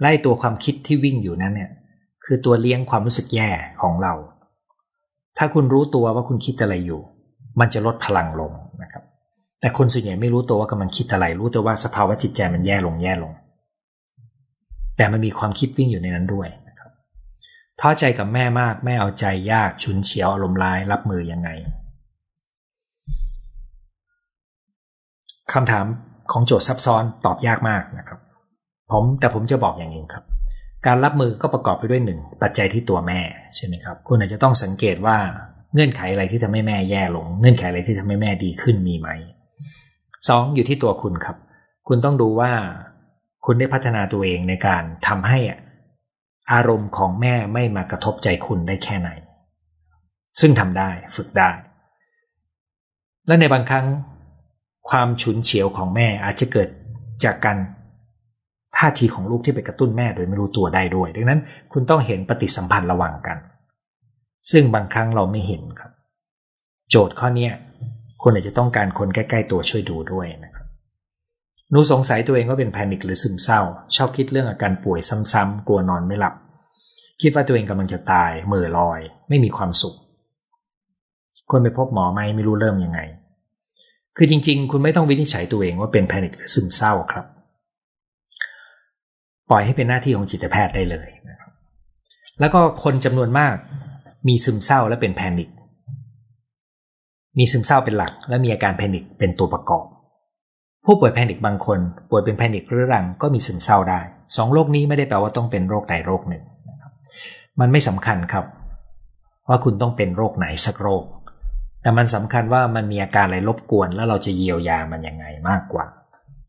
ไล่ตัวความคิดที่วิ่งอยู่นั้นเนี่ย คือตัวเลี้ยงความรู้สึกแย่ของเรา ถ้าคุณรู้ตัวว่าคุณคิดอะไรอยู่ มันจะลดพลังลงนะครับ แต่คนส่วนใหญ่ไม่รู้ตัวว่ากำลังคิดอะไร รู้แต่ว่าสภาวะจิตใจมันแย่ลงแย่ลง แต่มันมีความคิดวิ่งอยู่ในนั้นด้วยนะครับท้อใจกับแม่มากแม่เอาใจยากฉุนเฉียวอารมณ์ร้ายรับมือยังไง คำถามของโจทย์ซับซ้อนตอบยากมากนะครับ ผมแต่ผมจะบอกอย่างนี้ครับ การรับมือก็ประกอบไปด้วยหนึ่งปัจจัยที่ตัวแม่ใช่ไหมครับ คุณอาจจะต้องสังเกตว่าเงื่อนไขอะไรที่ทำให้แม่แย่ลง เงื่อนไขอะไรที่ทำให้แม่ดีขึ้นมีไหมสองอยู่ที่ตัวคุณครับ คุณต้องดูว่าคุณได้พัฒนาตัวเองในการทำให้อารมณ์ของแม่ไม่มากระทบใจคุณได้แค่ไหน ซึ่งทำได้ฝึกได้ และในบางครั้ง ความฉุนเฉียวของแม่อาจจะเกิดจากการท่าทีของลูกที่ไปกระตุ้นแม่โดยไม่รู้ตัวได้ด้วย ดังนั้นคุณต้องเห็นปฏิสัมพันธ์ระหว่างกัน ซึ่งบางครั้งเราไม่เห็นครับ โจทย์ข้อนี้คุณอาจจะต้องการคนใกล้ ๆ ตัวช่วยดูด้วยนะครับหนูสงสัยตัวเองว่าเป็นแพนิคหรือซึมเศร้า ชอบคิดเรื่องอาการป่วยซ้ำๆกลัวนอนไม่หลับ คิดว่าตัวเองกำลังจะตายเมื่อลอย ไม่มีความสุขควรไปพบหมอไหมไม่รู้เริ่มยังไง คือจริง ๆ คุณไม่ต้องวินิจฉัยตัวเองว่าเป็นแพนิคหรือซึมเศร้าครับ ปล่อยให้เป็นหน้าที่ของจิตแพทย์ได้เลยนะครับแล้วก็คนจำนวนมากมีซึมเศร้าและเป็นแพนิคมีซึมเศร้าเป็นหลัก และมีอาการแพนิคเป็นตัวประกอบ ผู้ป่วยแพนิคบางคน ป่วยเป็นแพนิคเรื้อรังก็มีซึมเศร้าได้สองโรคนี้ไม่ได้แปลว่าต้องเป็นโรคใดโรคหนึ่งมันไม่สำคัญครับ ว่าคุณต้องเป็นโรคไหนสักโรค แต่มันสำคัญว่ามันมีอาการอะไรรบกวน แล้วเราจะเยียวยามันยังไงมากกว่า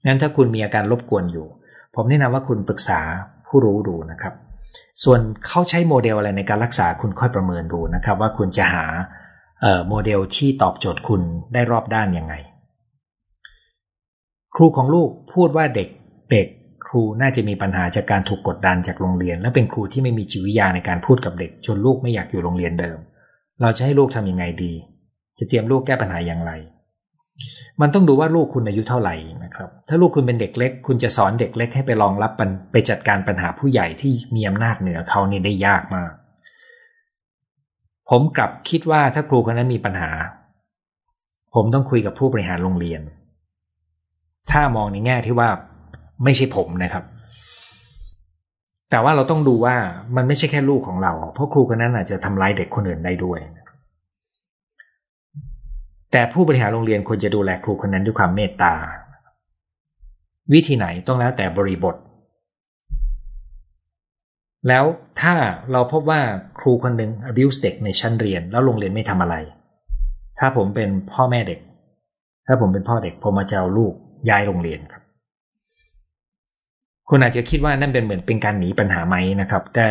งั้นถ้าคุณมีอาการรบกวนอยู่ ผมแนะนำว่าคุณปรึกษาผู้รู้ดูนะครับ ส่วนเขาใช้โมเดลอะไรในการรักษาคุณค่อยประเมินดูนะครับ ว่าคุณจะหาโมเดลที่ตอบโจทย์คุณได้รอบด้านยังไง ครูของลูกพูดว่าเด็กเด็กครูน่าจะมีปัญหาจากการถูกกดดันจากโรงเรียน และเป็นครูที่ไม่มีจิตวิทยาในการพูดกับเด็ก จนลูกไม่อยากอยู่โรงเรียนเดิม เราจะให้ลูกทำยังไงดี จะเตรียมลูกแก้ปัญหาอย่างไร มันต้องดูว่าลูกคุณอายุเท่าไหร่นะครับ ถ้าลูกคุณเป็นเด็กเล็ก คุณจะสอนเด็กเล็กให้ไปรองรับไปจัดการปัญหาผู้ใหญ่ที่มีอำนาจเหนือเขานี่ได้ยากมาก ผมกลับคิดว่าถ้าครูคนนั้นมีปัญหา ผมต้องคุยกับผู้บริหารโรงเรียน ถ้ามองในแง่ที่ว่าไม่ใช่ผมนะครับแต่ว่าเราต้องดูว่ามันไม่ใช่แค่ลูกของเรา เพราะครูคนนั้นอาจจะทำร้ายเด็กคนอื่นได้ด้วย แต่ผู้บริหารโรงเรียนควรจะดูแลครูคนนั้นด้วยความเมตตา วิธีไหนต้องแล้วแต่บริบท แล้วถ้าเราพบว่าครูคนหนึ่ง abuse เด็กในชั้นเรียน แล้วโรงเรียนไม่ทำอะไร ถ้าผมเป็นพ่อแม่เด็ก ถ้าผมเป็นพ่อเด็ก ผมมาจะเอาลูกย้ายโรงเรียนครับคุณอาจจะคิดว่านั่นเป็นเหมือนเป็นการหนีปัญหาไหมนะครับ แต่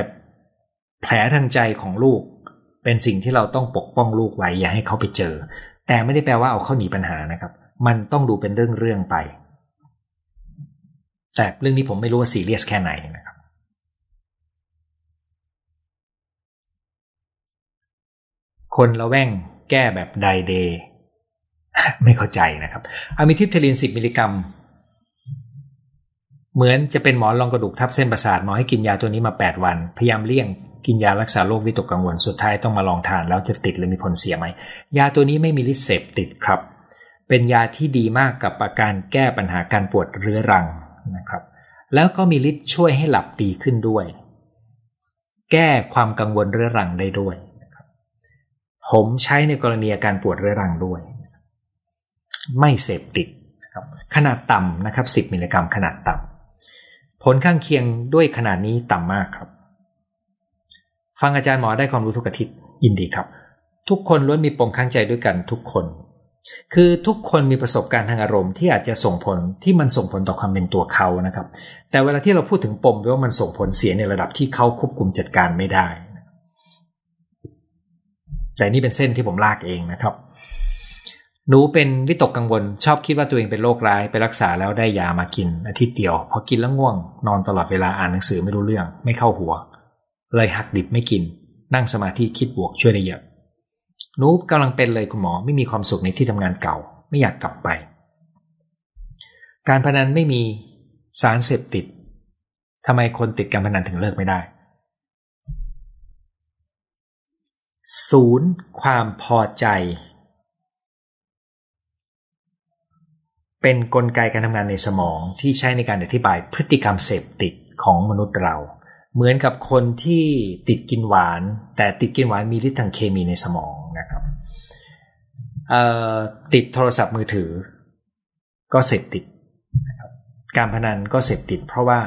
แผลทางใจของลูก เป็นสิ่งที่เราต้องปกป้องลูกไว้อย่าให้เขาไปเจอ แต่ไม่ได้แปลว่าเอาเขาหนีปัญหานะครับ มันต้องดูเป็นเรื่องๆไป แต่เรื่องนี้ผมไม่รู้ว่าซีเรียสแค่ไหนนะครับ คนละแว่งแก้แบบไดเดย์ไม่เข้าใจนะครับ amitriptyline 10 มิลลิกรัม เหมือนจะเป็นหมอนรองกระดูกทับเส้นประสาทหมอให้กินยาตัวนี้มา 8 วัน พยายามเลี่ยง กินยารักษาโรควิตกกังวลสุดท้ายต้องมาลองทานแล้วจะติดหรือมีผลเสียไหม ยาตัวนี้ไม่มีฤทธิ์เสพติดครับ เป็นยาที่ดีมากกับอาการแก้ปัญหาการปวดเรื้อรังนะครับ แล้วก็มีฤทธิ์ช่วยให้หลับดีขึ้นด้วย แก้ความกังวลเรื้อรังได้ด้วยผมใช้ในกรณีอาการปวดเรื้อรังด้วย ไม่เสพติดครับขนาดต่ำนะครับ 10 มิลลิกรัมขนาดต่ำผลข้างเคียงด้วยขนาดนี้ต่ำมากครับ ฟังอาจารย์หมอได้ความรู้ทุกอาทิตย์ยินดีครับ ทุกคนล้วนมีปมข้างใจด้วยกันทุกคน คือทุกคนมีประสบการณ์ทางอารมณ์ที่อาจจะส่งผลที่มันส่งผลต่อความเป็นตัวเขานะครับ แต่เวลาที่เราพูดถึงปมว่ามันส่งผลเสียในระดับที่เขาควบคุมจัดการไม่ได้แต่นี่เป็นเส้นที่ผมลากเองนะครับ หนูเป็นวิตกกังวล ชอบคิดว่าตัวเองเป็นโรคร้ายไปรักษาแล้วได้ยามากินอาทิตย์เดียว พอกินแล้วง่วง นอนตลอดเวลาอ่านหนังสือไม่รู้เรื่อง ไม่เข้าหัว เลยหักดิบไม่กิน นั่งสมาธิคิดบวกช่วยได้เยอะนูบกำลังเป็นเลยคุณหมอไม่มีความสุขในที่ทำงานเก่า ไม่อยากกลับไป การพนันไม่มีสารเสพติดทำไมคนติดการพนันถึงเลิกไม่ได้ศูนย์ความพอใจ เป็นนกลไกการทำงานในสมองที่ใช้ในการอธิบายพฤติกรรมเสพติดของมนุษย์เรา เหมือนกับคนที่ติดกินหวาน แต่ติดกินหวานมีฤทธิ์ทางเคมีในสมองนะครับติดโทรศัพท์มือถือ ก็เสพติด การพนันก็เสพติด เพราะว่า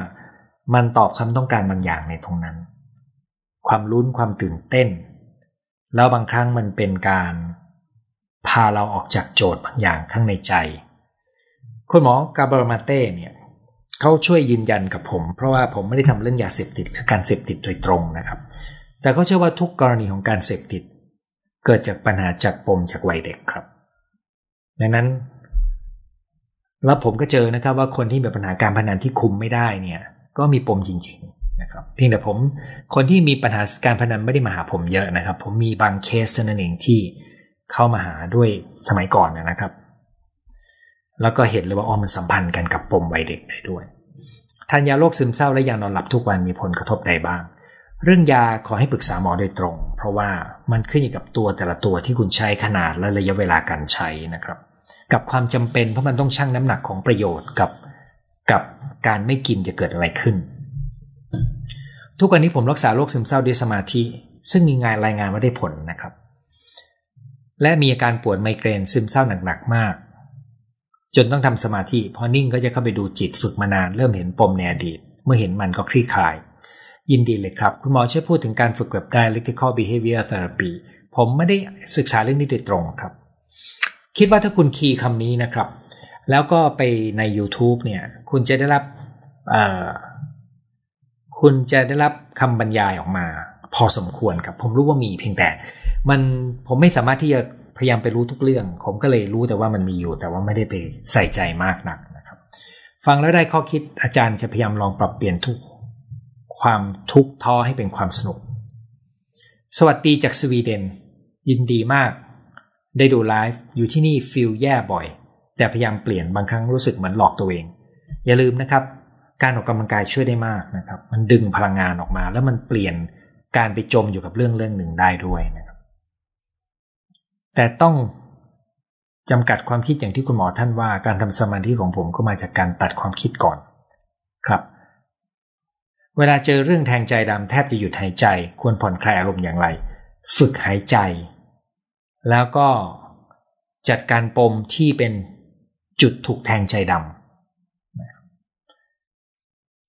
มันตอบคำต้องการบางอย่างในตรงนั้น ความลุ้นความตื่นเต้น แล้วบางครั้งมันเป็นการพาเราออกจากโจทย์บางอย่างข้างในใจ คุณหมอกาเบรมาเต้เนี่ย เขาช่วยยืนยันกับผม เพราะว่าผมไม่ได้ทำเรื่องยาเสพติดหรือการเสพติดโดยตรงนะครับ แต่เขาเชื่อว่าทุกกรณีของการเสพติด เกิดจากปัญหาจากปมจากวัยเด็กครับ ดังนั้น แล้วผมก็เจอนะครับ ว่าคนที่มีปัญหาการพนันที่คุมไม่ได้เนี่ย ก็มีปมจริง ๆ นะครับ เพียงแต่ผม คนที่มีปัญหาการพนันไม่ได้มาหาผมเยอะนะครับ ผมมีบางเคสนั่นเองที่เข้ามาหาด้วยสมัยก่อนนะครับ แล้วก็เห็นเลยว่าอ๋อมันสัมพันธ์กันกับปมวัยเด็กได้ด้วยทานยาโรคซึมเศร้าและยานอนหลับทุกวันมีผลกระทบใดบ้าง เรื่องยาขอให้ปรึกษาหมอโดยตรง เพราะว่ามันขึ้นอยู่กับตัวแต่ละตัวที่คุณใช้ขนาดและระยะเวลาการใช้นะครับ กับความจำเป็นเพราะมันต้องชั่งน้ำหนักของประโยชน์กับกับการไม่กินจะเกิดอะไรขึ้น ทุกวันนี้ผมรักษาโรคซึมเศร้าด้วยสมาธิ ซึ่งมีงานรายงานว่าได้ผลนะครับ และมีอาการปวดไมเกรนซึมเศร้าหนักๆมาก จนต้องทำสมาธิพอนิ่งก็จะเข้าไปดูจิตฝึกมานานเริ่มเห็นปมในอดีต เมื่อเห็นมันก็คลี่คลาย ยินดีเลยครับ คุณหมอช่วยพูดถึงการฝึกแบบ dialectical behavior therapy ผมไม่ได้ศึกษาเรื่องนี้โดยตรงครับ คิดว่าถ้าคุณคีย์คำนี้นะครับ แล้วก็ไปใน YouTube เนี่ย คุณจะได้รับคุณจะได้รับคำบรรยายออกมา พอสมควรครับ ผมรู้ว่ามีเพียงแต่ มันผมไม่สามารถที่จะ พยายามไปรู้ทุกเรื่อง ผมก็เลยรู้แต่ว่ามันมีอยู่ แต่ว่าไม่ได้ไปใส่ใจมากนักนะครับ ฟังแล้วได้ข้อคิดอาจารย์จะพยายามลองปรับเปลี่ยนทุกความทุกข์ท้อให้เป็นความสนุก สวัสดีจากสวีเดน ยินดีมาก ได้ดูไลฟ์อยู่ที่นี่ฟิลแย่บ่อย แต่พยายามเปลี่ยนบางครั้งรู้สึกเหมือนหลอกตัวเอง อย่าลืมนะครับ การออกกำลังกายช่วยได้มากนะครับ มันดึงพลังงานออกมา แล้วมันเปลี่ยนการไปจมอยู่กับเรื่องเรื่องหนึ่งได้ด้วยนะครับ แต่ต้องจำกัดความคิดอย่างที่คุณหมอท่านว่า การทำสมาธิของผมก็มาจากการตัดความคิดก่อนครับ เวลาเจอเรื่องแทงใจดำแทบจะหยุดหายใจ ควรผ่อนคลายอารมณ์อย่างไร ฝึกหายใจ แล้วก็จัดการปมที่เป็นจุดถูกแทงใจด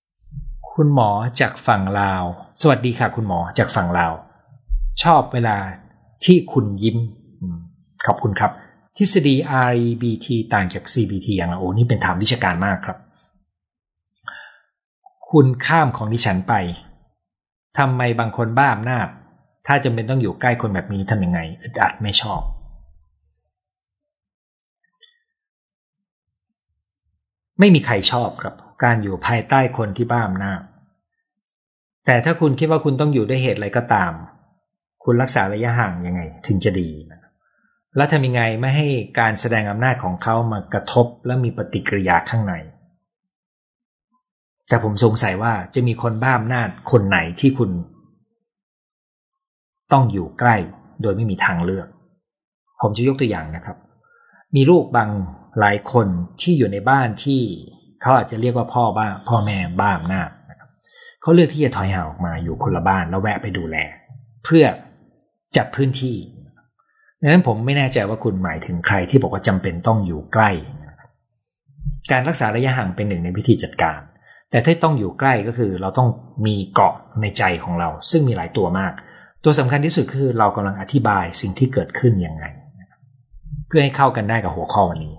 ำคุณหมอจากฝั่งลาว สวัสดีค่ะคุณหมอจากฝั่งลาว ชอบเวลาที่คุณยิ้ม ขอบคุณครับ ทฤษฎี REBT ต่างจาก CBT อย่างไรโอ้นี่เป็นถามวิชาการมากครับ คุณข้ามของดิฉันไปทำไมบางคนบ้าอำนาจ ถ้าจำเป็นต้องอยู่ใกล้คนแบบนี้ทำยังไงอึดอัดไม่ชอบ ไม่มีใครชอบครับ การอยู่ภายใต้คนที่บ้าอำนาจ แต่ถ้าคุณคิดว่าคุณต้องอยู่ด้วยเหตุอะไรก็ตาม คุณรักษาระยะห่างยังไง ถึงจะดี แล้วทำยังไงไม่ให้การแสดงอำนาจของเขามากระทบและมีปฏิกิริยาข้างใน แต่ผมสงสัยว่าจะมีคนบ้าอำนาจคนไหนที่คุณ ต้องอยู่ใกล้โดยไม่มีทางเลือก ผมจะยกตัวอย่างนะครับ มีลูกบางหลายคนที่อยู่ในบ้านที่เขาอาจจะเรียกว่าพ่อบ้าพ่อแม่บ้าอำนาจนะครับเขาเลือกที่จะถอยห่างออกมาอยู่คนละบ้านแล้วแวะไปดูแล เพื่อจัดพื้นที่ ดังนั้นผมไม่แน่ใจว่าคุณหมายถึงใครที่บอกว่าจำเป็นต้องอยู่ใกล้ การรักษาระยะห่างเป็นหนึ่งในวิธีจัดการ แต่ถ้าต้องอยู่ใกล้ก็คือเราต้องมีเกาะในใจของเรา ซึ่งมีหลายตัวมาก ตัวสำคัญที่สุดคือเรากำลังอธิบายสิ่งที่เกิดขึ้นยังไง เพื่อให้เข้ากันได้กับหัวข้อวันนี้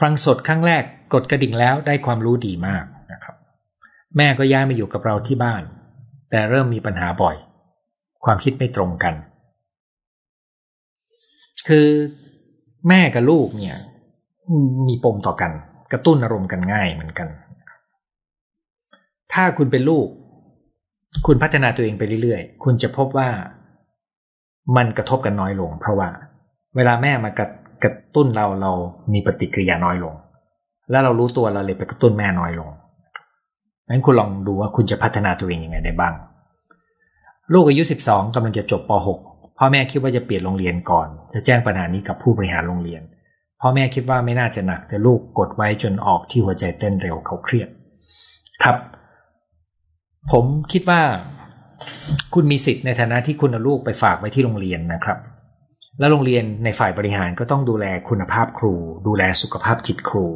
ฟังสดครั้งแรกกดกระดิ่งแล้วได้ความรู้ดีมากนะครับ แม่ก็ย้ายมาอยู่กับเราที่บ้าน แต่เริ่มมีปัญหาบ่อย ความคิดไม่ตรงกัน คือแม่กับลูกเนี่ย มีปมต่อกัน กระตุ้นอารมณ์กันง่ายเหมือนกัน ถ้าคุณเป็นลูก คุณพัฒนาตัวเองไปเรื่อยๆ คุณจะพบว่ามันกระทบกันน้อยลง เพราะว่า เวลาแม่มากระกระตุ้นเราเรามีปฏิกิริยาน้อยลง แล้วเรารู้ตัวเราเลยไปกระตุ้นแม่น้อยลงงั้นคุณลองดูว่าคุณจะพัฒนาตัวเองยังไงได้บ้าง ลูกอายุ 12กำลังจะจบป .6 พ่อแม่คิดว่าจะเปลี่ยนโรงเรียนก่อน จะแจ้งปัญหานี้กับผู้บริหารโรงเรียน พ่อแม่คิดว่าไม่น่าจะหนักแต่ลูกกดไว้จนออกที่หัวใจเต้นเร็วเขาเครียด ครับ ผมคิดว่าคุณมีสิทธิ์ในฐานะที่คุณเอาลูกไปฝากไว้ที่โรงเรียนนะครับ แล้วโรงเรียนในฝ่ายบริหารก็ต้องดูแลคุณภาพครู ดูแลสุขภาพจิตครู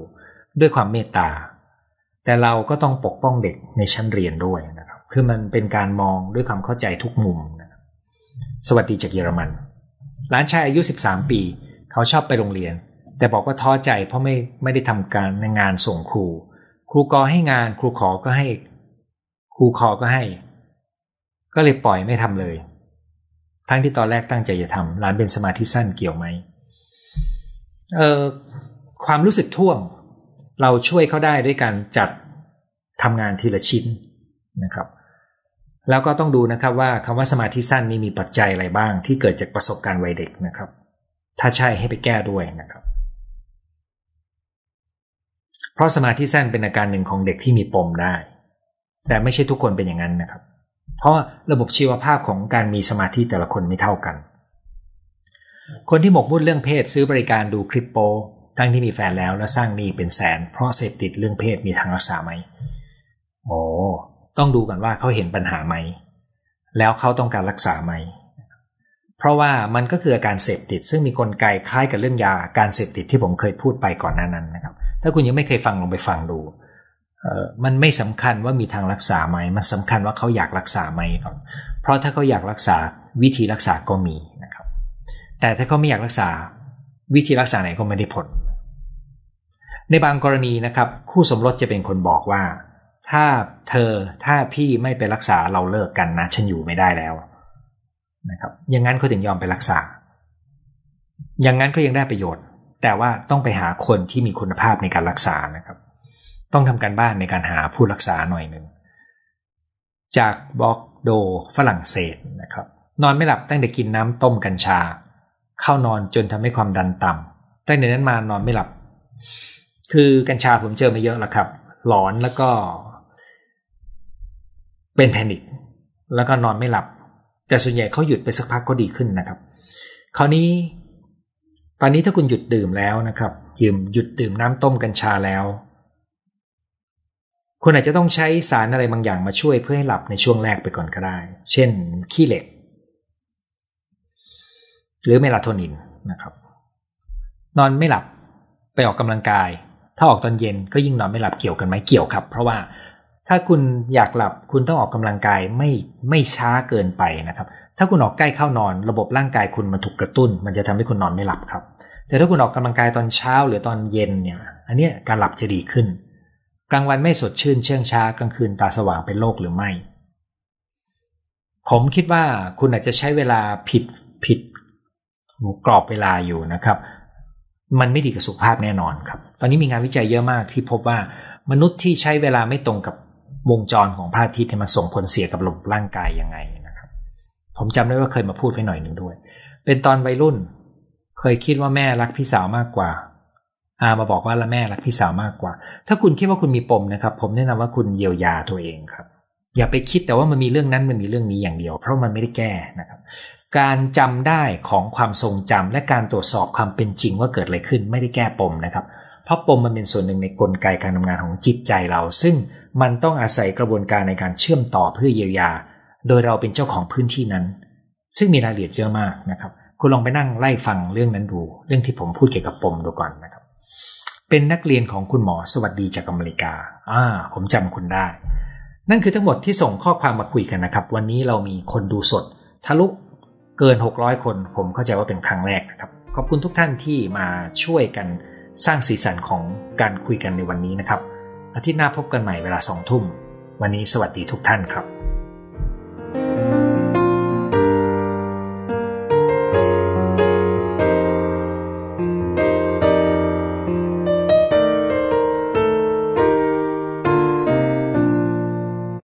ด้วยความเมตตา แต่เราก็ต้องปกป้องเด็กในชั้นเรียนด้วยนะครับ คือมันเป็นการมองด้วยความเข้าใจทุกมุมนะ สวัสดีจากเยอรมัน หลานชายอายุ 13 ปี เขาชอบไปโรงเรียน แต่บอกว่าท้อใจเพราะไม่ไม่ได้ทำการในงานส่งครู ครูกอให้งานครูขอก็ให้ ครูขอก็ให้ ก็เลยปล่อยไม่ทำเลย ทั้งที่ตอนแรกตั้งใจจะทำหลานเป็นสมาธิสั้นเกี่ยวไหมเออความรู้สึกท่วงเราช่วยเขาได้ด้วยการจัดทำงานทีละชิ้นนะครับ แล้วก็ต้องดูนะครับว่าคำว่าสมาธิสั้นนี้มีปัจจัยอะไรบ้าง ที่เกิดจากประสบการณ์วัยเด็กนะครับ ถ้าใช่ให้ไปแก้ด้วยนะครับ เพราะสมาธิสั้นเป็นอาการหนึ่งของเด็กที่มีปมได้ แต่ไม่ใช่ทุกคนเป็นอย่างนั้นนะครับ เพราะระบบชีวภาพของการมีสมาธิแต่ละคนไม่เท่ากัน คนที่หมกมุ่นเรื่องเพศซื้อบริการดูคลิปโปทั้งที่มีแฟนแล้วแล้วสร้างหนี้เป็นแสน เพราะเสพติดเรื่องเพศมีทางรักษาไหมโอ้ ต้องดูกันว่าเขาเห็นปัญหาไหม แล้วเขาต้องการรักษาไหม เพราะว่ามันก็คืออาการเสพติด ซึ่งมีกลไกคล้ายกับเรื่องยาการเสพติดที่ผมเคยพูดไปก่อนหน้านั้นนะครับ ถ้าคุณยังไม่เคยฟังลองไปฟังดูเออมันไม่สำคัญว่ามีทางรักษาไหม มันสำคัญว่าเขาอยากรักษาไหมก่อน เพราะถ้าเขาอยากรักษาวิธีรักษาก็มีนะครับ แต่ถ้าเขาไม่อยากรักษาวิธีรักษาไหนก็ไม่ได้ผล ในบางกรณีนะครับ คู่สมรสจะเป็นคนบอกว่า ถ้าเธอถ้าพี่ไม่ไปรักษาเราเลิกกันนะ ฉันอยู่ไม่ได้แล้วนะครับ อย่างนั้นเขาถึงยอมไปรักษา อย่างนั้นก็ยังได้ประโยชน์ แต่ว่าต้องไปหาคนที่มีคุณภาพในการรักษานะครับ ต้องทำการบ้านในการหาผู้รักษาหน่อยหนึ่งจากบอกโดฝรั่งเศสนะครับ นอนไม่หลับตั้งแต่กินน้ำต้มกัญชา เข้านอนจนทำให้ความดันต่ำตั้งแต่นั้นมานอนไม่หลับ คือกัญชาผมเจอมาเยอะแล้วครับ หลอนแล้วก็ เป็นแพนิคแล้วก็นอนไม่หลับ แต่ส่วนใหญ่เขาหยุดไปสักพักก็ดีขึ้นนะครับ คราวนี้ ตอนนี้ถ้าคุณหยุดดื่มแล้วนะครับยืมหยุดดื่มน้ำต้มกัญชาแล้ว คุณอาจจะต้องใช้สารอะไรบางอย่างมาช่วยเพื่อให้หลับในช่วงแรกไปก่อนก็ได้ เช่น ขี้เหล็ก หรือเมลาโทนินนะครับ นอนไม่หลับไปออกกำลังกาย ถ้าออกตอนเย็นก็ยิ่งนอนไม่หลับเกี่ยวกันไหมเกี่ยวครับ เพราะว่า ถ้าคุณอยากหลับคุณต้องออกกำลังกายไม่ไม่ช้าเกินไปนะครับ ถ้าคุณออกใกล้เข้านอน ระบบร่างกายคุณมันถูกกระตุ้น มันจะทำให้คุณนอนไม่หลับครับ แต่ถ้าคุณออกกำลังกายตอนเช้าหรือตอนเย็นเนี่ย อันนี้การหลับจะดีขึ้น กลางวันไม่สดชื่นเชื่องช้ากลางคืนตาสว่างเป็นโรคหรือไม่ ผมคิดว่าคุณอาจจะใช้เวลาผิดผิดกรอบเวลาอยู่นะครับ มันไม่ดีกับสุขภาพแน่นอนครับ ตอนนี้มีงานวิจัยเยอะมากที่พบว่ามนุษย์ที่ใช้เวลาไม่ตรงกับ วงจรของพระอาทิตย์มันส่งผลเสียกับระบบร่างกายยังไงนะครับ ผมจำได้ว่าเคยมาพูดไว้หน่อยหนึ่งด้วย เป็นตอนวัยรุ่น เคยคิดว่าแม่รักพี่สาวมากกว่า อามาบอกว่าละแม่รักพี่สาวมากกว่า ถ้าคุณคิดว่าคุณมีปมนะครับ ผมแนะนำว่าคุณเยียวยาตัวเองครับ อย่าไปคิดแต่ว่ามันมีเรื่องนั้นมันมีเรื่องนี้อย่างเดียว เพราะมันไม่ได้แก้นะครับ การจำได้ของความทรงจำและการตรวจสอบความเป็นจริงว่าเกิดอะไรขึ้นไม่ได้แก้ปมนะครับ เพราะปมมันเป็นส่วนหนึ่งในกลไกการทำงานของจิตใจเรา ซึ่งมันต้องอาศัยกระบวนการในการเชื่อมต่อเพื่อเยียวยา โดยเราเป็นเจ้าของพื้นที่นั้น ซึ่งมีรายละเอียดเยอะมากนะครับ คุณลองไปนั่งไล่ฟังเรื่องนั้นดู เรื่องที่ผมพูดเกี่ยวกับปมดูก่อนนะครับ เป็นนักเรียนของคุณหมอสวัสดีจากอเมริกา อ่า ผมจำคุณได้ นั่นคือทั้งหมดที่ส่งข้อความมาคุยกันนะครับ วันนี้เรามีคนดูสด ทะลุเกิน 600 คน ผมเข้าใจว่าเป็นครั้งแรกนะครับ ขอบคุณทุกท่านที่มาช่วยกัน สร้างสีสันของการคุยกันในวันนี้นะครับอาทิตย์หน้าพบกันใหม่เวลาสองทุ่ม วันนี้สวัสดีทุกท่านครับ